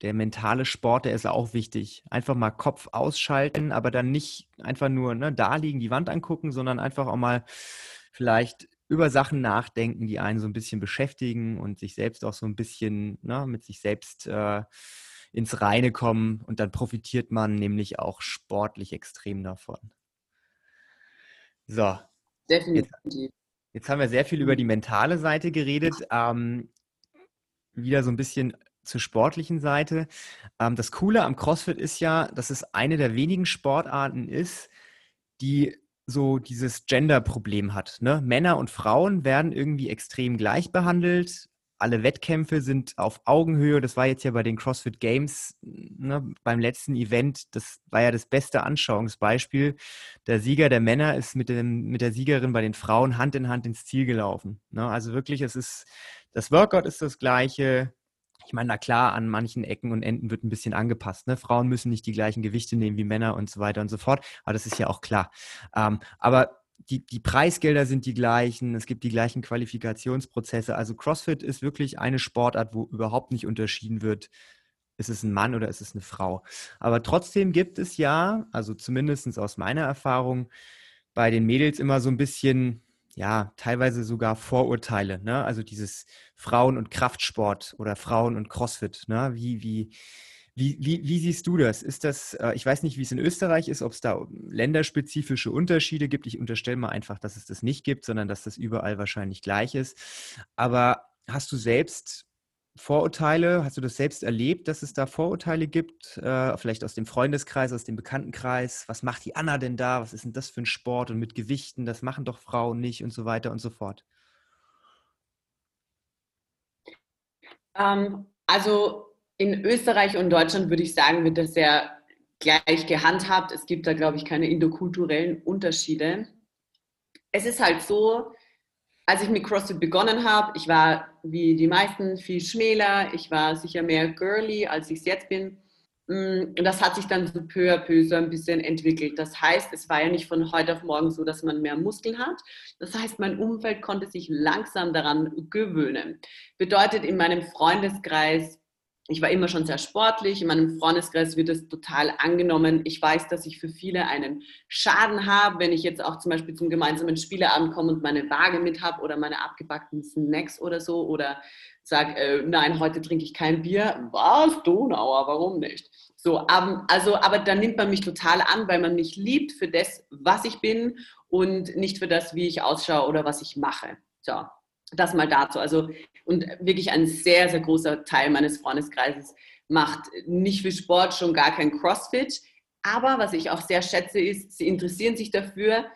der mentale Sport, der ist auch wichtig. Einfach mal Kopf ausschalten, aber dann nicht einfach nur ne, da liegen, die Wand angucken, sondern einfach auch mal vielleicht über Sachen nachdenken, die einen so ein bisschen beschäftigen und sich selbst auch so ein bisschen ne, mit sich selbst äh, ins Reine kommen und dann profitiert man nämlich auch sportlich extrem davon. So. Definitiv. Jetzt, jetzt haben wir sehr viel über die mentale Seite geredet. Ähm, wieder so ein bisschen zur sportlichen Seite. Ähm, das Coole am CrossFit ist ja, dass es eine der wenigen Sportarten ist, die so dieses Gender-Problem hat. Ne? Männer und Frauen werden irgendwie extrem gleich behandelt alle Wettkämpfe sind auf Augenhöhe. Das war jetzt ja bei den CrossFit Games ne, beim letzten Event. Das war ja das beste Anschauungsbeispiel. Der Sieger der Männer ist mit, dem, mit der Siegerin bei den Frauen Hand in Hand ins Ziel gelaufen. Ne? Also wirklich, es ist, das Workout ist das gleiche. Ich meine, na klar, an manchen Ecken und Enden wird ein bisschen angepasst. Ne? Frauen müssen nicht die gleichen Gewichte nehmen wie Männer und so weiter und so fort. Aber das ist ja auch klar. Ähm, aber die, die Preisgelder sind die gleichen, es gibt die gleichen Qualifikationsprozesse. Also CrossFit ist wirklich eine Sportart, wo überhaupt nicht unterschieden wird, ist es ein Mann oder ist es eine Frau. Aber trotzdem gibt es ja, also zumindest aus meiner Erfahrung, bei den Mädels immer so ein bisschen, ja, teilweise sogar Vorurteile. Ne? Also dieses Frauen- und Kraftsport oder Frauen- und CrossFit. Ne? Wie, wie, wie, wie, wie, siehst du das? Ist das, äh, ich weiß nicht, wie es in Österreich ist, ob es da länderspezifische Unterschiede gibt. Ich unterstelle mal einfach, dass es das nicht gibt, sondern dass das überall wahrscheinlich gleich ist. Aber hast du selbst Vorurteile? Hast du das selbst erlebt, dass es da Vorurteile gibt? Äh, vielleicht aus dem Freundeskreis, aus dem Bekanntenkreis? Was macht die Anna denn da? Was ist denn das für ein Sport? Und mit Gewichten, das machen doch Frauen nicht und so weiter und so fort. Ähm, also in Österreich und Deutschland würde ich sagen, wird das sehr gleich gehandhabt. Es gibt da, glaube ich, keine interkulturellen Unterschiede. Es ist halt so, als ich mit CrossFit begonnen habe, ich war wie die meisten viel schmäler, ich war sicher mehr girly, als ich es jetzt bin. Mm, und das hat sich dann so peu à peu so ein bisschen entwickelt. Das heißt, es war ja nicht von heute auf morgen so, dass man mehr Muskeln hat. Das heißt, mein Umfeld konnte sich langsam daran gewöhnen. Bedeutet, in meinem Freundeskreis ich war immer schon sehr sportlich. In meinem Freundeskreis wird es total angenommen. Ich weiß, dass ich für viele einen Schaden habe, wenn ich jetzt auch zum Beispiel zum gemeinsamen Spieleabend komme und meine Waage mit habe oder meine abgebackten Snacks oder so oder sage, äh, nein, heute trinke ich kein Bier. Was? Donauer, warum nicht? So, um, also, aber dann nimmt man mich total an, weil man mich liebt für das, was ich bin und nicht für das, wie ich ausschaue oder was ich mache. So, das mal dazu. Also, und wirklich ein sehr, sehr großer Teil meines Freundeskreises macht nicht viel Sport, schon gar kein CrossFit. Aber was ich auch sehr schätze, ist, sie interessieren sich dafür,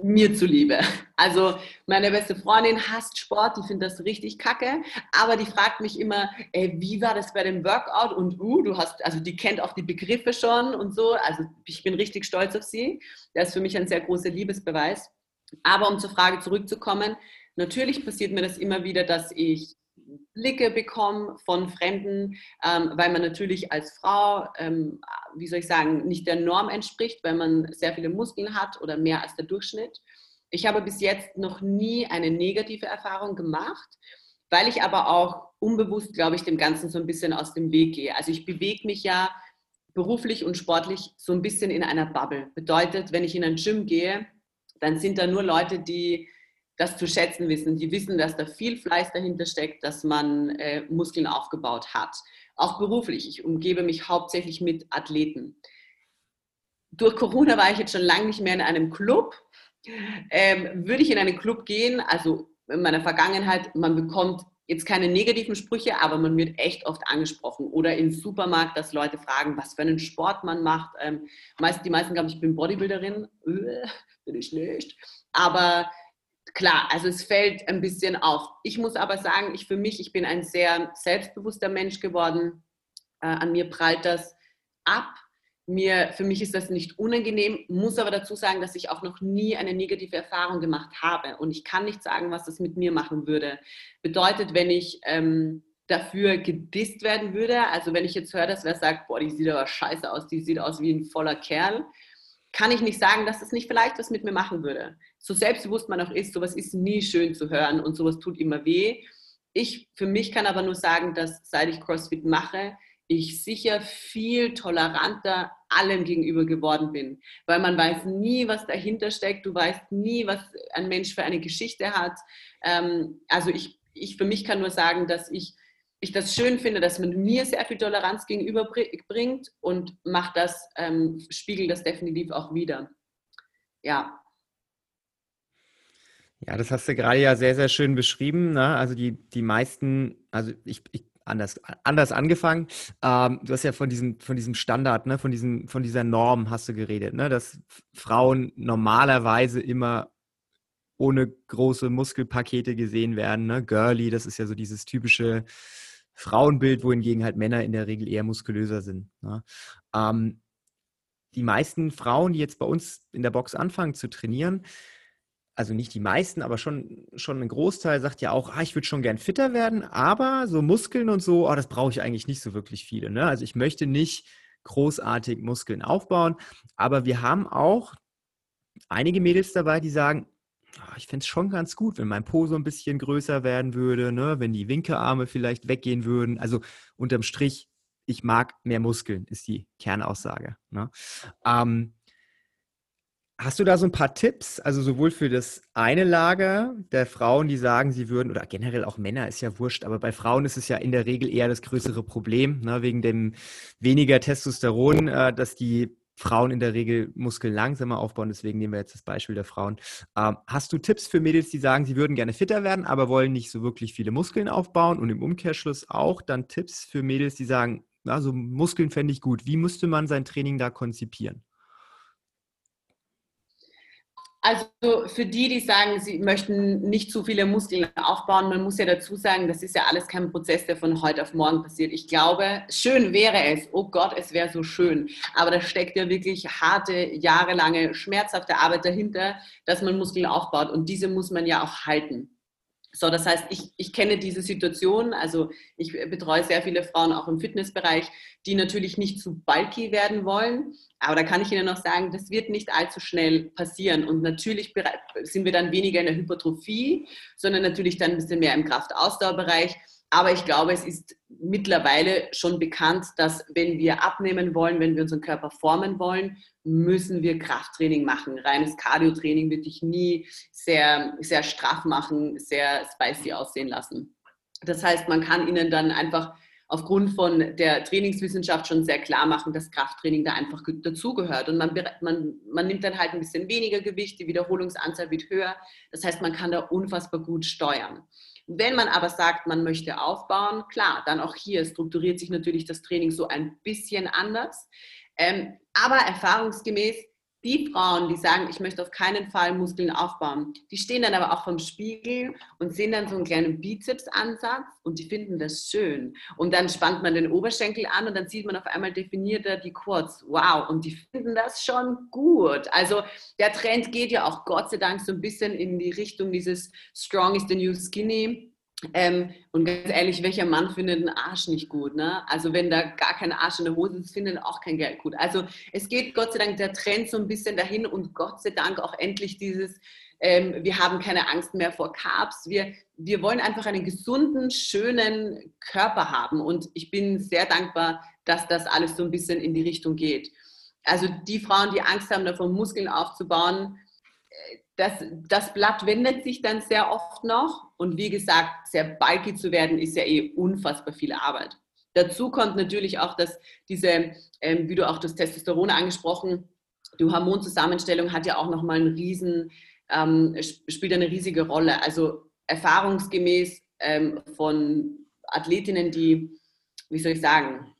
mir zuliebe. Also meine beste Freundin hasst Sport, die findet das richtig kacke, aber die fragt mich immer, ey, wie war das bei dem Workout und uh, du hast, also die kennt auch die Begriffe schon und so, also ich bin richtig stolz auf sie. Das ist für mich ein sehr großer Liebesbeweis. Aber um zur Frage zurückzukommen, natürlich passiert mir das immer wieder, dass ich Blicke bekommen von Fremden, ähm, weil man natürlich als Frau, ähm, wie soll ich sagen, nicht der Norm entspricht, weil man sehr viele Muskeln hat oder mehr als der Durchschnitt. Ich habe bis jetzt noch nie eine negative Erfahrung gemacht, weil ich aber auch unbewusst, glaube ich, dem Ganzen so ein bisschen aus dem Weg gehe. Also ich bewege mich ja beruflich und sportlich so ein bisschen in einer Bubble. Bedeutet, wenn ich in ein Gym gehe, dann sind da nur Leute, die das zu schätzen wissen. Die wissen, dass da viel Fleiß dahinter steckt, dass man äh, Muskeln aufgebaut hat. Auch beruflich. Ich umgebe mich hauptsächlich mit Athleten. Durch Corona war ich jetzt schon lange nicht mehr in einem Club. Ähm, würde ich in einen Club gehen, also in meiner Vergangenheit, man bekommt jetzt keine negativen Sprüche, aber man wird echt oft angesprochen. Oder im Supermarkt, dass Leute fragen, was für einen Sport man macht. Ähm, meist, die meisten glauben, ich bin Bodybuilderin. Äh, bin ich nicht. Aber klar, also es fällt ein bisschen auf. Ich muss aber sagen, ich für mich, ich bin ein sehr selbstbewusster Mensch geworden. Äh, an mir prallt das ab. Mir, für mich ist das nicht unangenehm, muss aber dazu sagen, dass ich auch noch nie eine negative Erfahrung gemacht habe. Und ich kann nicht sagen, was das mit mir machen würde. Bedeutet, wenn ich ähm, dafür gedisst werden würde, also wenn ich jetzt höre, dass wer sagt, boah, die sieht aber scheiße aus, die sieht aus wie ein voller Kerl, kann ich nicht sagen, dass das nicht vielleicht was mit mir machen würde. So selbstbewusst man auch ist, sowas ist nie schön zu hören und sowas tut immer weh. Ich für mich kann aber nur sagen, dass seit ich CrossFit mache, ich sicher viel toleranter allem gegenüber geworden bin, weil man weiß nie, was dahinter steckt, du weißt nie, was ein Mensch für eine Geschichte hat. Ähm, also ich, ich für mich kann nur sagen, dass ich ich das schön finde, dass man mir sehr viel Toleranz gegenüberbringt und macht das, ähm, spiegelt das definitiv auch wieder. Ja. Ja, das hast du gerade ja sehr, sehr schön beschrieben. Ne? Also die, die meisten, also ich, ich anders, anders angefangen. Ähm, du hast ja von diesem, von diesem Standard, ne? von, diesem, von dieser Norm hast du geredet, ne? dass Frauen normalerweise immer ohne große Muskelpakete gesehen werden. Ne? Girly, das ist ja so dieses typische Frauenbild, wohingegen halt Männer in der Regel eher muskulöser sind. Ne? Ähm, die meisten Frauen, die jetzt bei uns in der Box anfangen zu trainieren, also nicht die meisten, aber schon, schon ein Großteil sagt ja auch, ah, ich würde schon gern fitter werden, aber so Muskeln und so, oh, das brauche ich eigentlich nicht so wirklich viele. Ne? Also ich möchte nicht großartig Muskeln aufbauen, aber wir haben auch einige Mädels dabei, die sagen, Ah, ich fände es schon ganz gut, wenn mein Po so ein bisschen größer werden würde, ne? wenn die Winkearme vielleicht weggehen würden. Also unterm Strich, ich mag mehr Muskeln, ist die Kernaussage. Ne? Ähm, hast du da so ein paar Tipps, also sowohl für das eine Lager der Frauen, die sagen, sie würden, oder generell auch Männer, ist ja wurscht, aber bei Frauen ist es ja in der Regel eher das größere Problem, ne? wegen dem weniger Testosteron, äh, dass die Frauen in der Regel Muskeln langsamer aufbauen, deswegen nehmen wir jetzt das Beispiel der Frauen. Ähm, hast du Tipps für Mädels, die sagen, sie würden gerne fitter werden, aber wollen nicht so wirklich viele Muskeln aufbauen? Und im Umkehrschluss auch dann Tipps für Mädels, die sagen, also Muskeln fände ich gut. Wie müsste man sein Training da konzipieren? Also für die, die sagen, sie möchten nicht zu viele Muskeln aufbauen, man muss ja dazu sagen, das ist ja alles kein Prozess, der von heute auf morgen passiert. Ich glaube, schön wäre es, oh Gott, es wäre so schön, aber da steckt ja wirklich harte, jahrelange, schmerzhafte Arbeit dahinter, dass man Muskeln aufbaut und diese muss man ja auch halten. So, das heißt, ich, ich kenne diese Situation, also ich betreue sehr viele Frauen auch im Fitnessbereich, die natürlich nicht zu bulky werden wollen, aber da kann ich Ihnen noch sagen, das wird nicht allzu schnell passieren. Und natürlich sind wir dann weniger in der Hypertrophie, sondern natürlich dann ein bisschen mehr im Kraftausdauerbereich. Aber ich glaube, es ist mittlerweile schon bekannt, dass wenn wir abnehmen wollen, wenn wir unseren Körper formen wollen, müssen wir Krafttraining machen. Reines Cardiotraining wird dich nie sehr, sehr straff machen, sehr spicy aussehen lassen. Das heißt, man kann ihnen dann einfach aufgrund von der Trainingswissenschaft schon sehr klar machen, dass Krafttraining da einfach dazugehört. Und man, man, man nimmt dann halt ein bisschen weniger Gewicht, die Wiederholungsanzahl wird höher. Das heißt, man kann da unfassbar gut steuern. Wenn man aber sagt, man möchte aufbauen, klar, dann auch hier strukturiert sich natürlich das Training so ein bisschen anders. Ähm, aber erfahrungsgemäß die Frauen, die sagen, ich möchte auf keinen Fall Muskeln aufbauen, die stehen dann aber auch vom Spiegel und sehen dann so einen kleinen Bizepsansatz und die finden das schön. Und dann spannt man den Oberschenkel an und dann sieht man auf einmal definierter die Quads. Wow, und die finden das schon gut. Also der Trend geht ja auch Gott sei Dank so ein bisschen in die Richtung dieses Strong is the new skinny ähm, und ganz ehrlich, welcher Mann findet einen Arsch nicht gut? Ne? Also wenn da gar kein Arsch in der Hose ist, findet auch kein Geld gut. Also es geht Gott sei Dank der Trend so ein bisschen dahin und Gott sei Dank auch endlich dieses, ähm, wir haben keine Angst mehr vor Carbs. Wir, wir wollen einfach einen gesunden, schönen Körper haben und ich bin sehr dankbar, dass das alles so ein bisschen in die Richtung geht. Also die Frauen, die Angst haben, davon Muskeln aufzubauen, das, das Blatt wendet sich dann sehr oft noch. Und wie gesagt, sehr bulky zu werden, ist ja eh unfassbar viel Arbeit. Dazu kommt natürlich auch, dass diese, ähm, wie du auch das Testosteron angesprochen, die Hormonzusammenstellung hat ja auch nochmal einen riesen, ähm, spielt eine riesige Rolle. Also erfahrungsgemäß ähm, von Athletinnen, die, wie soll ich sagen,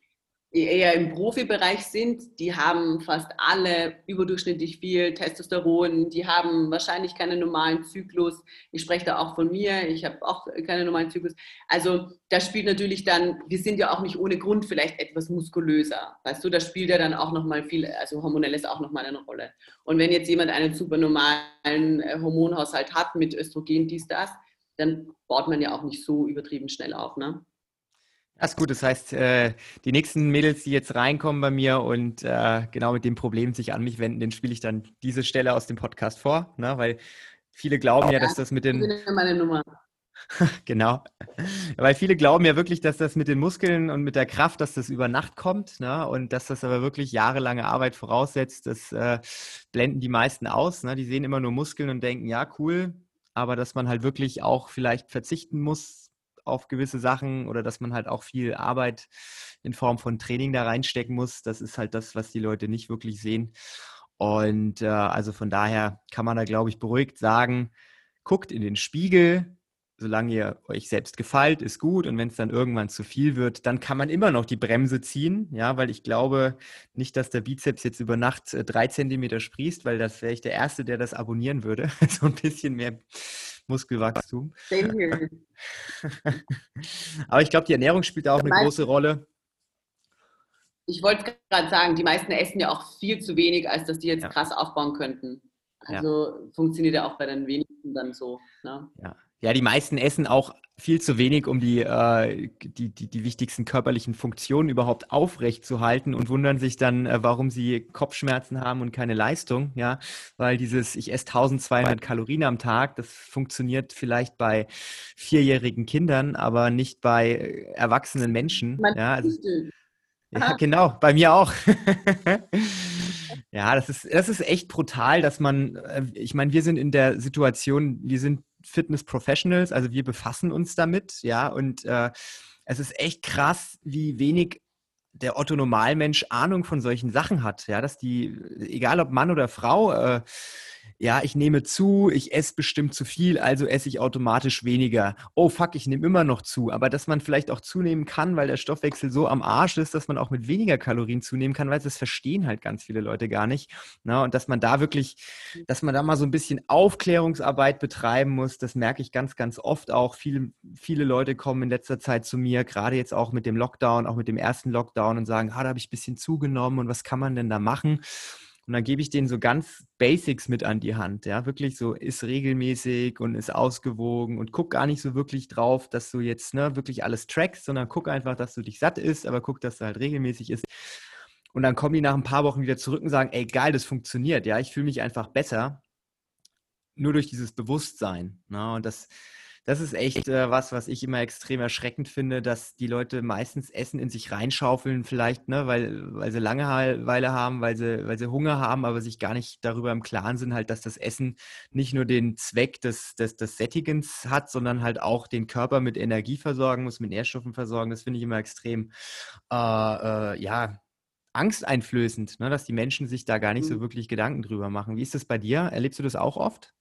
eher im Profibereich sind, die haben fast alle überdurchschnittlich viel Testosteron, die haben wahrscheinlich keinen normalen Zyklus. Ich spreche da auch von mir, ich habe auch keinen normalen Zyklus. Also das spielt natürlich dann, wir sind ja auch nicht ohne Grund vielleicht etwas muskulöser. Weißt du, da spielt ja dann auch nochmal viel, also hormonelles auch nochmal eine Rolle. Und wenn jetzt jemand einen super normalen äh, Hormonhaushalt hat mit Östrogen, dies, das, dann baut man ja auch nicht so übertrieben schnell auf. Ne? Das ist gut. Das heißt, äh, die nächsten Mädels, die jetzt reinkommen bei mir und äh, genau mit dem Problem sich an mich wenden, den spiele ich dann diese Stelle aus dem Podcast vor, ne? weil viele glauben ja, ja dass das mit den. Meine Nummer. genau. Weil viele glauben ja wirklich, dass das mit den Muskeln und mit der Kraft, dass das über Nacht kommt ne? und dass das aber wirklich jahrelange Arbeit voraussetzt. Das äh, blenden die meisten aus. Ne? Die sehen immer nur Muskeln und denken, ja, cool, aber dass man halt wirklich auch vielleicht verzichten muss auf gewisse Sachen oder dass man halt auch viel Arbeit in Form von Training da reinstecken muss. Das ist halt das, was die Leute nicht wirklich sehen. Und äh, also von daher kann man da, glaube ich, beruhigt sagen, guckt in den Spiegel, solange ihr euch selbst gefällt, ist gut. Und wenn es dann irgendwann zu viel wird, dann kann man immer noch die Bremse ziehen. Ja, weil ich glaube nicht, dass der Bizeps jetzt über Nacht äh, drei Zentimeter sprießt, weil das wäre ich der Erste, der das abonnieren würde. so ein bisschen mehr Muskelwachstum. Aber ich glaube, die Ernährung spielt da auch eine große Rolle. Ich wollte gerade sagen, die meisten essen ja auch viel zu wenig, als dass die jetzt ja. krass aufbauen könnten. Also ja. funktioniert ja auch bei den wenigsten dann so. Ne? Ja. Ja, die meisten essen auch viel zu wenig, um die, äh, die, die, die wichtigsten körperlichen Funktionen überhaupt aufrecht zu halten und wundern sich dann, äh, warum sie Kopfschmerzen haben und keine Leistung. Ja, weil dieses, ich esse 1200 Kalorien am Tag, das funktioniert vielleicht bei vierjährigen Kindern, aber nicht bei äh, erwachsenen Menschen. Ja, also, ja, genau, bei mir auch. ja, das ist, das ist echt brutal, dass man, äh, ich meine, wir sind in der Situation, wir sind Fitness Professionals, also wir befassen uns damit, ja, und äh, es ist echt krass, wie wenig der Otto Normalmensch Ahnung von solchen Sachen hat, ja, dass die, egal ob Mann oder Frau, äh, ja, ich nehme zu, ich esse bestimmt zu viel, also esse ich automatisch weniger. Oh fuck, ich nehme immer noch zu. Aber dass man vielleicht auch zunehmen kann, weil der Stoffwechsel so am Arsch ist, dass man auch mit weniger Kalorien zunehmen kann, weil das verstehen halt ganz viele Leute gar nicht. Na, ne? und dass man da wirklich, dass man da mal so ein bisschen Aufklärungsarbeit betreiben muss, das merke ich ganz, ganz oft auch. Viele, viele Leute kommen in letzter Zeit zu mir, gerade jetzt auch mit dem Lockdown, auch mit dem ersten Lockdown und sagen, ah, da habe ich ein bisschen zugenommen und was kann man denn da machen? Und dann gebe ich denen so ganz Basics mit an die Hand. Ja, wirklich so, ist regelmäßig und ist ausgewogen und guck gar nicht so wirklich drauf, dass du jetzt ne, wirklich alles trackst, sondern guck einfach, dass du dich satt isst, aber guck, dass du halt regelmäßig isst. Und dann kommen die nach ein paar Wochen wieder zurück und sagen, ey, geil, das funktioniert. Ja, ich fühle mich einfach besser. Nur durch dieses Bewusstsein. Ne? Und das, das ist echt äh, was, was ich immer extrem erschreckend finde, dass die Leute meistens Essen in sich reinschaufeln, vielleicht, ne, weil, weil sie Langeweile haben, weil sie, weil sie Hunger haben, aber sich gar nicht darüber im Klaren sind, halt, dass das Essen nicht nur den Zweck des, des, des Sättigens hat, sondern halt auch den Körper mit Energie versorgen muss, mit Nährstoffen versorgen. Das finde ich immer extrem, äh, äh, ja, angsteinflößend, ne, dass die Menschen sich da gar nicht so mhm. wirklich Gedanken drüber machen. Wie ist das bei dir? Erlebst du das auch oft?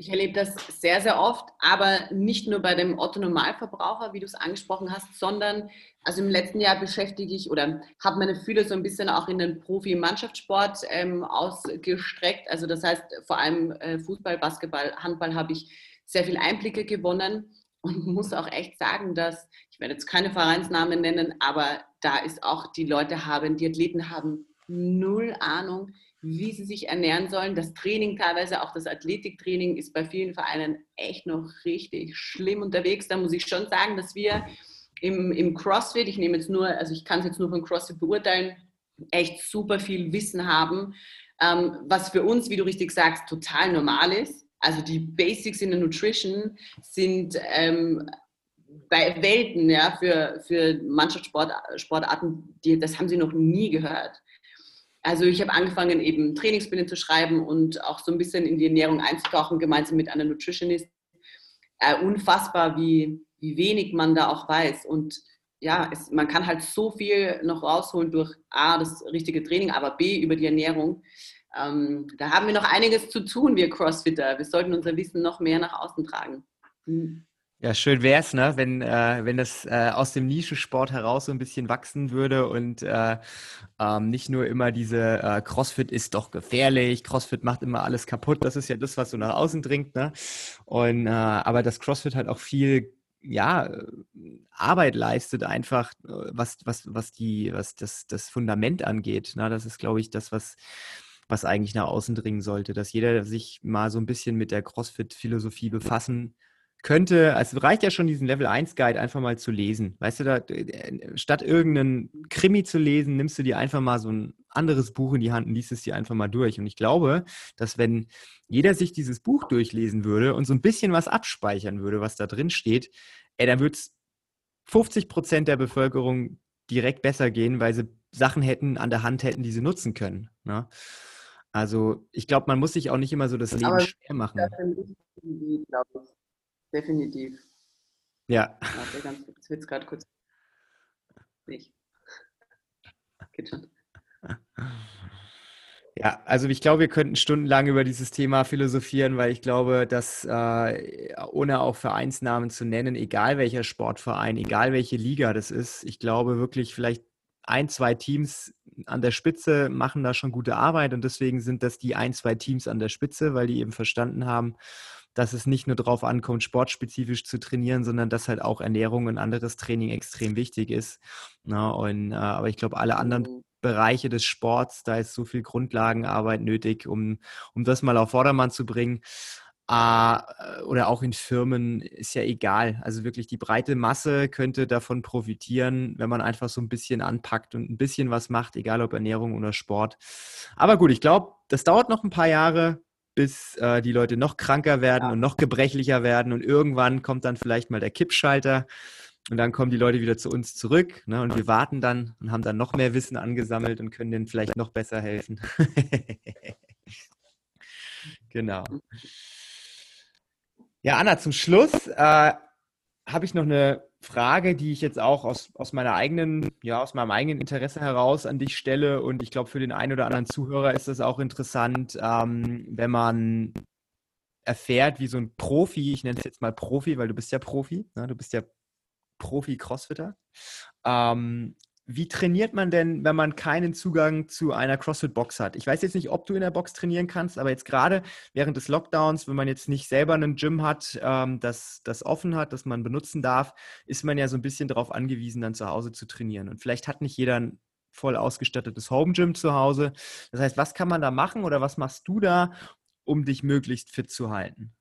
Ich erlebe das sehr, sehr oft, aber nicht nur bei dem Otto-Normalverbraucher, wie du es angesprochen hast, sondern also im letzten Jahr beschäftige ich oder habe meine Fühler so ein bisschen auch in den Profi-Mannschaftssport ähm, ausgestreckt. Also das heißt, vor allem äh, Fußball, Basketball, Handball habe ich sehr viel Einblicke gewonnen und muss auch echt sagen, dass, ich werde jetzt keine Vereinsnamen nennen, aber da ist auch, die Leute haben, die Athleten haben null Ahnung, wie sie sich ernähren sollen. Das Training, teilweise auch das Athletiktraining, ist bei vielen Vereinen echt noch richtig schlimm unterwegs. Da muss ich schon sagen, dass wir im, im CrossFit, ich nehme jetzt nur, also ich kann es jetzt nur von CrossFit beurteilen, echt super viel Wissen haben, ähm, was für uns, wie du richtig sagst, total normal ist. Also die Basics in der Nutrition sind ähm, bei Welten ja, für, für Mannschaftssportarten, die, das haben sie noch nie gehört. Also ich habe angefangen, eben Trainingspläne zu schreiben und auch so ein bisschen in die Ernährung einzutauchen, gemeinsam mit einer Nutritionist. Äh, unfassbar, wie, wie wenig man da auch weiß. Und ja, es, man kann halt so viel noch rausholen durch A, das richtige Training, aber B, über die Ernährung. Ähm, da haben wir noch einiges zu tun, wir Crossfitter. Wir sollten unser Wissen noch mehr nach außen tragen. Hm. Ja, schön wäre es, ne, wenn, äh, wenn das äh, aus dem Nischensport heraus so ein bisschen wachsen würde und äh, ähm, nicht nur immer diese äh, CrossFit ist doch gefährlich, CrossFit macht immer alles kaputt. Das ist ja das, was so nach außen dringt. Ne? Und äh, aber das CrossFit halt auch viel ja, Arbeit leistet einfach, äh, was, was, was die, was das, das Fundament angeht. Ne? Das ist, glaube ich, das, was was eigentlich nach außen dringen sollte, dass jeder sich mal so ein bisschen mit der CrossFit-Philosophie befassen könnte, also reicht ja schon diesen Level 1 Guide einfach mal zu lesen. Weißt du, da, statt irgendeinen Krimi zu lesen, nimmst du dir einfach mal so ein anderes Buch in die Hand und liest es dir einfach mal durch. Und ich glaube, dass wenn jeder sich dieses Buch durchlesen würde und so ein bisschen was abspeichern würde, was da drin steht, ey, dann würde es 50 Prozent der Bevölkerung direkt besser gehen, weil sie Sachen hätten, an der Hand hätten, die sie nutzen können. Ne? Also ich glaube, man muss sich auch nicht immer so das Leben Aber schwer machen. Das definitiv. Ja. Warte, ganz, jetzt wird es gerade kurz. Nicht. Geht schon. Ja, also ich glaube, wir könnten stundenlang über dieses Thema philosophieren, weil ich glaube, dass äh, ohne auch Vereinsnamen zu nennen, egal welcher Sportverein, egal welche Liga das ist, ich glaube wirklich vielleicht ein, zwei Teams an der Spitze machen da schon gute Arbeit und deswegen sind das die ein, zwei Teams an der Spitze, weil die eben verstanden haben, dass es nicht nur darauf ankommt, sportspezifisch zu trainieren, sondern dass halt auch Ernährung und anderes Training extrem wichtig ist. Na, und, äh, aber ich glaube, alle anderen mhm. Bereiche des Sports, da ist so viel Grundlagenarbeit nötig, um, um das mal auf Vordermann zu bringen. Uh, oder auch in Firmen ist ja egal. Also wirklich die breite Masse könnte davon profitieren, wenn man einfach so ein bisschen anpackt und ein bisschen was macht, egal ob Ernährung oder Sport. Aber gut, ich glaube, das dauert noch ein paar Jahre bis äh, die Leute noch kranker werden ja. und noch gebrechlicher werden und irgendwann kommt dann vielleicht mal der Kippschalter und dann kommen die Leute wieder zu uns zurück ne, und wir warten dann und haben dann noch mehr Wissen angesammelt und können denen vielleicht noch besser helfen. genau. Ja, Anna, zum Schluss äh, habe ich noch eine Frage, die ich jetzt auch aus, aus meiner eigenen, ja, aus meinem eigenen Interesse heraus an dich stelle. Und ich glaube, für den einen oder anderen Zuhörer ist das auch interessant, ähm, wenn man erfährt, wie so ein Profi, ich nenne es jetzt mal Profi, weil du bist ja Profi, ne? du bist ja Profi-Crossfitter, ähm, wie trainiert man denn, wenn man keinen Zugang zu einer CrossFit-Box hat? Ich weiß jetzt nicht, ob du in der Box trainieren kannst, aber jetzt gerade während des Lockdowns, wenn man jetzt nicht selber einen Gym hat, ähm, das, das offen hat, das man benutzen darf, ist man ja so ein bisschen darauf angewiesen, dann zu Hause zu trainieren. Und vielleicht hat nicht jeder ein voll ausgestattetes Home-Gym zu Hause. Das heißt, was kann man da machen oder was machst du da, um dich möglichst fit zu halten?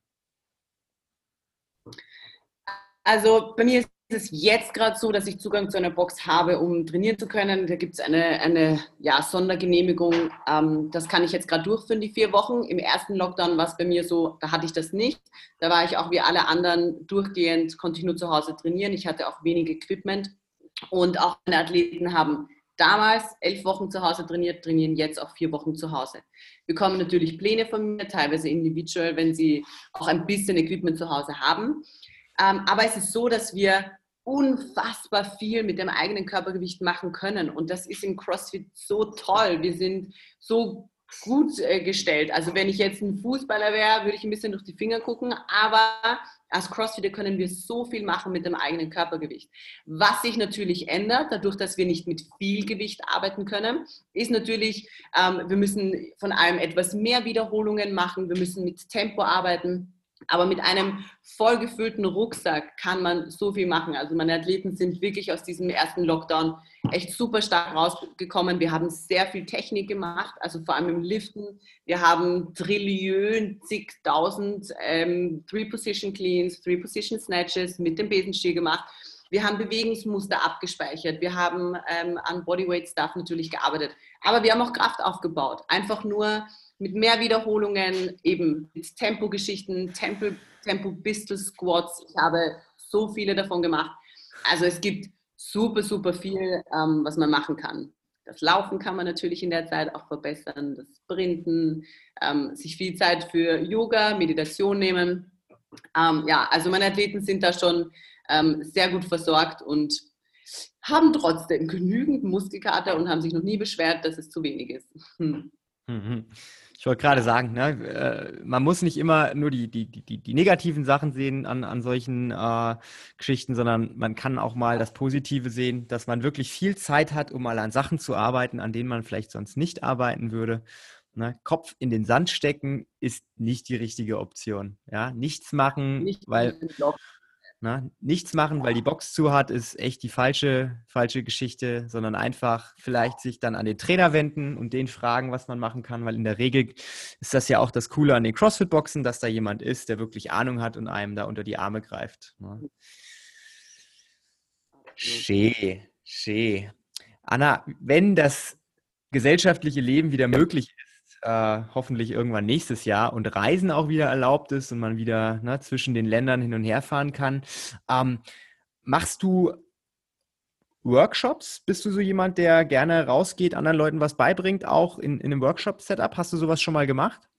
Also bei mir ist es jetzt gerade so, dass ich Zugang zu einer Box habe, um trainieren zu können. Da gibt es eine, eine ja, Sondergenehmigung. Ähm, das kann ich jetzt gerade durchführen, die vier Wochen. Im ersten Lockdown war es bei mir so, da hatte ich das nicht. Da war ich auch wie alle anderen durchgehend, konnte ich nur zu Hause trainieren. Ich hatte auch wenig Equipment. Und auch meine Athleten haben damals elf Wochen zu Hause trainiert, trainieren jetzt auch vier Wochen zu Hause. Bekommen natürlich Pläne von mir, teilweise individual, wenn sie auch ein bisschen Equipment zu Hause haben. Ähm, aber es ist so, dass wir unfassbar viel mit dem eigenen Körpergewicht machen können. Und das ist im CrossFit so toll. Wir sind so gut äh, gestellt. Also wenn ich jetzt ein Fußballer wäre, würde ich ein bisschen durch die Finger gucken. Aber als Crossfitter können wir so viel machen mit dem eigenen Körpergewicht. Was sich natürlich ändert, dadurch, dass wir nicht mit viel Gewicht arbeiten können, ist natürlich, ähm, wir müssen von allem etwas mehr Wiederholungen machen, wir müssen mit Tempo arbeiten. Aber mit einem vollgefüllten Rucksack kann man so viel machen. Also meine Athleten sind wirklich aus diesem ersten Lockdown echt super stark rausgekommen. Wir haben sehr viel Technik gemacht, also vor allem im Liften. Wir haben Trillionen, zigtausend ähm, Three-Position Cleans, Three-Position Snatches mit dem Besenstiel gemacht. Wir haben Bewegungsmuster abgespeichert. Wir haben ähm, an Bodyweight-Stuff natürlich gearbeitet. Aber wir haben auch Kraft aufgebaut. Einfach nur mit mehr Wiederholungen, eben mit Tempo-Geschichten, Tempo, Pistol Squats. Ich habe so viele davon gemacht. Also es gibt super, super viel, ähm, was man machen kann. Das Laufen kann man natürlich in der Zeit auch verbessern, das Sprinten, ähm, sich viel Zeit für Yoga, Meditation nehmen. Ähm, ja, also meine Athleten sind da schon ähm, sehr gut versorgt und haben trotzdem genügend Muskelkater und haben sich noch nie beschwert, dass es zu wenig ist. Hm. Mhm. Ich wollte gerade sagen, ne, äh, man muss nicht immer nur die, die, die, die negativen Sachen sehen an, an solchen äh, Geschichten, sondern man kann auch mal das Positive sehen, dass man wirklich viel Zeit hat, um mal an Sachen zu arbeiten, an denen man vielleicht sonst nicht arbeiten würde. Ne? Kopf in den Sand stecken ist nicht die richtige Option. Ja? Nichts machen, nicht weil na, ne? nichts machen, weil die Box zu hat, ist echt die falsche, falsche Geschichte, sondern einfach vielleicht sich dann an den Trainer wenden und den fragen, was man machen kann, weil in der Regel ist das ja auch das Coole an den CrossFit-Boxen, dass da jemand ist, der wirklich Ahnung hat und einem da unter die Arme greift. Ne? Schön, schön. Anna, wenn das gesellschaftliche Leben wieder möglich ist, äh, hoffentlich irgendwann nächstes Jahr und Reisen auch wieder erlaubt ist und man wieder ne, zwischen den Ländern hin und her fahren kann. Ähm, machst du Workshops? Bist du so jemand, der gerne rausgeht, anderen Leuten was beibringt, auch in, in einem Workshop-Setup? Hast du sowas schon mal gemacht?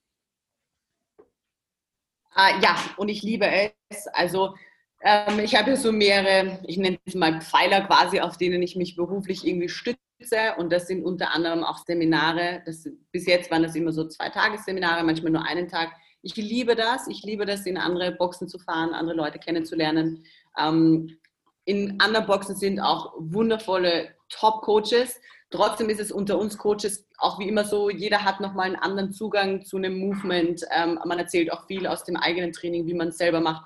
Uh, ja, und ich liebe es. Also ähm, ich habe ja so mehrere, ich nenne es mal Pfeiler quasi, auf denen ich mich beruflich irgendwie stütze und das sind unter anderem auch Seminare. Das, bis jetzt waren das immer so zwei Tagesseminare, manchmal nur einen Tag. Ich liebe das. Ich liebe das, in andere Boxen zu fahren, andere Leute kennenzulernen. Ähm, in anderen Boxen sind auch wundervolle Top-Coaches. Trotzdem ist es unter uns Coaches auch wie immer so, jeder hat nochmal einen anderen Zugang zu einem Movement. Ähm, man erzählt auch viel aus dem eigenen Training, wie man es selber macht.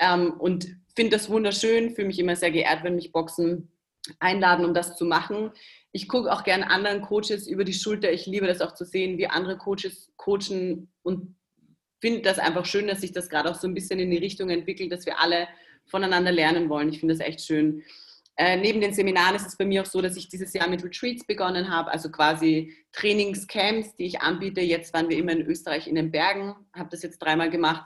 Ähm, und finde das wunderschön, fühle mich immer sehr geehrt, wenn mich Boxen einladen, um das zu machen ich gucke auch gerne anderen Coaches über die Schulter. Ich liebe das auch zu sehen, wie andere Coaches coachen und finde das einfach schön, dass sich das gerade auch so ein bisschen in die Richtung entwickelt, dass wir alle voneinander lernen wollen. Ich finde das echt schön. Äh, neben den Seminaren ist es bei mir auch so, dass ich dieses Jahr mit Retreats begonnen habe, also quasi Trainingscamps, die ich anbiete. Jetzt waren wir immer in Österreich in den Bergen, habe das jetzt dreimal gemacht.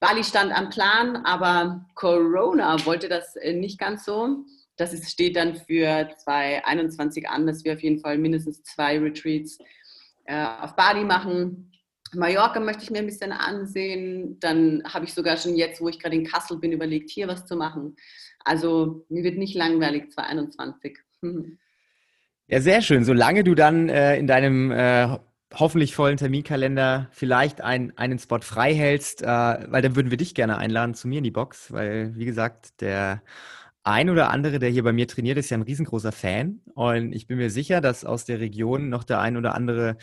Bali stand am Plan, aber Corona wollte das äh, nicht ganz so. Das ist, steht dann für 2021 an, dass wir auf jeden Fall mindestens zwei Retreats äh, auf Bali machen. Mallorca möchte ich mir ein bisschen ansehen. Dann habe ich sogar schon jetzt, wo ich gerade in Kassel bin, überlegt, hier was zu machen. Also mir wird nicht langweilig 2021. Ja, sehr schön. Solange du dann äh, in deinem äh, hoffentlich vollen Terminkalender vielleicht ein, einen Spot frei hältst, äh, weil dann würden wir dich gerne einladen zu mir in die Box, weil wie gesagt, der ein oder andere, der hier bei mir trainiert, ist ja ein riesengroßer Fan. Und ich bin mir sicher, dass aus der Region noch der ein oder andere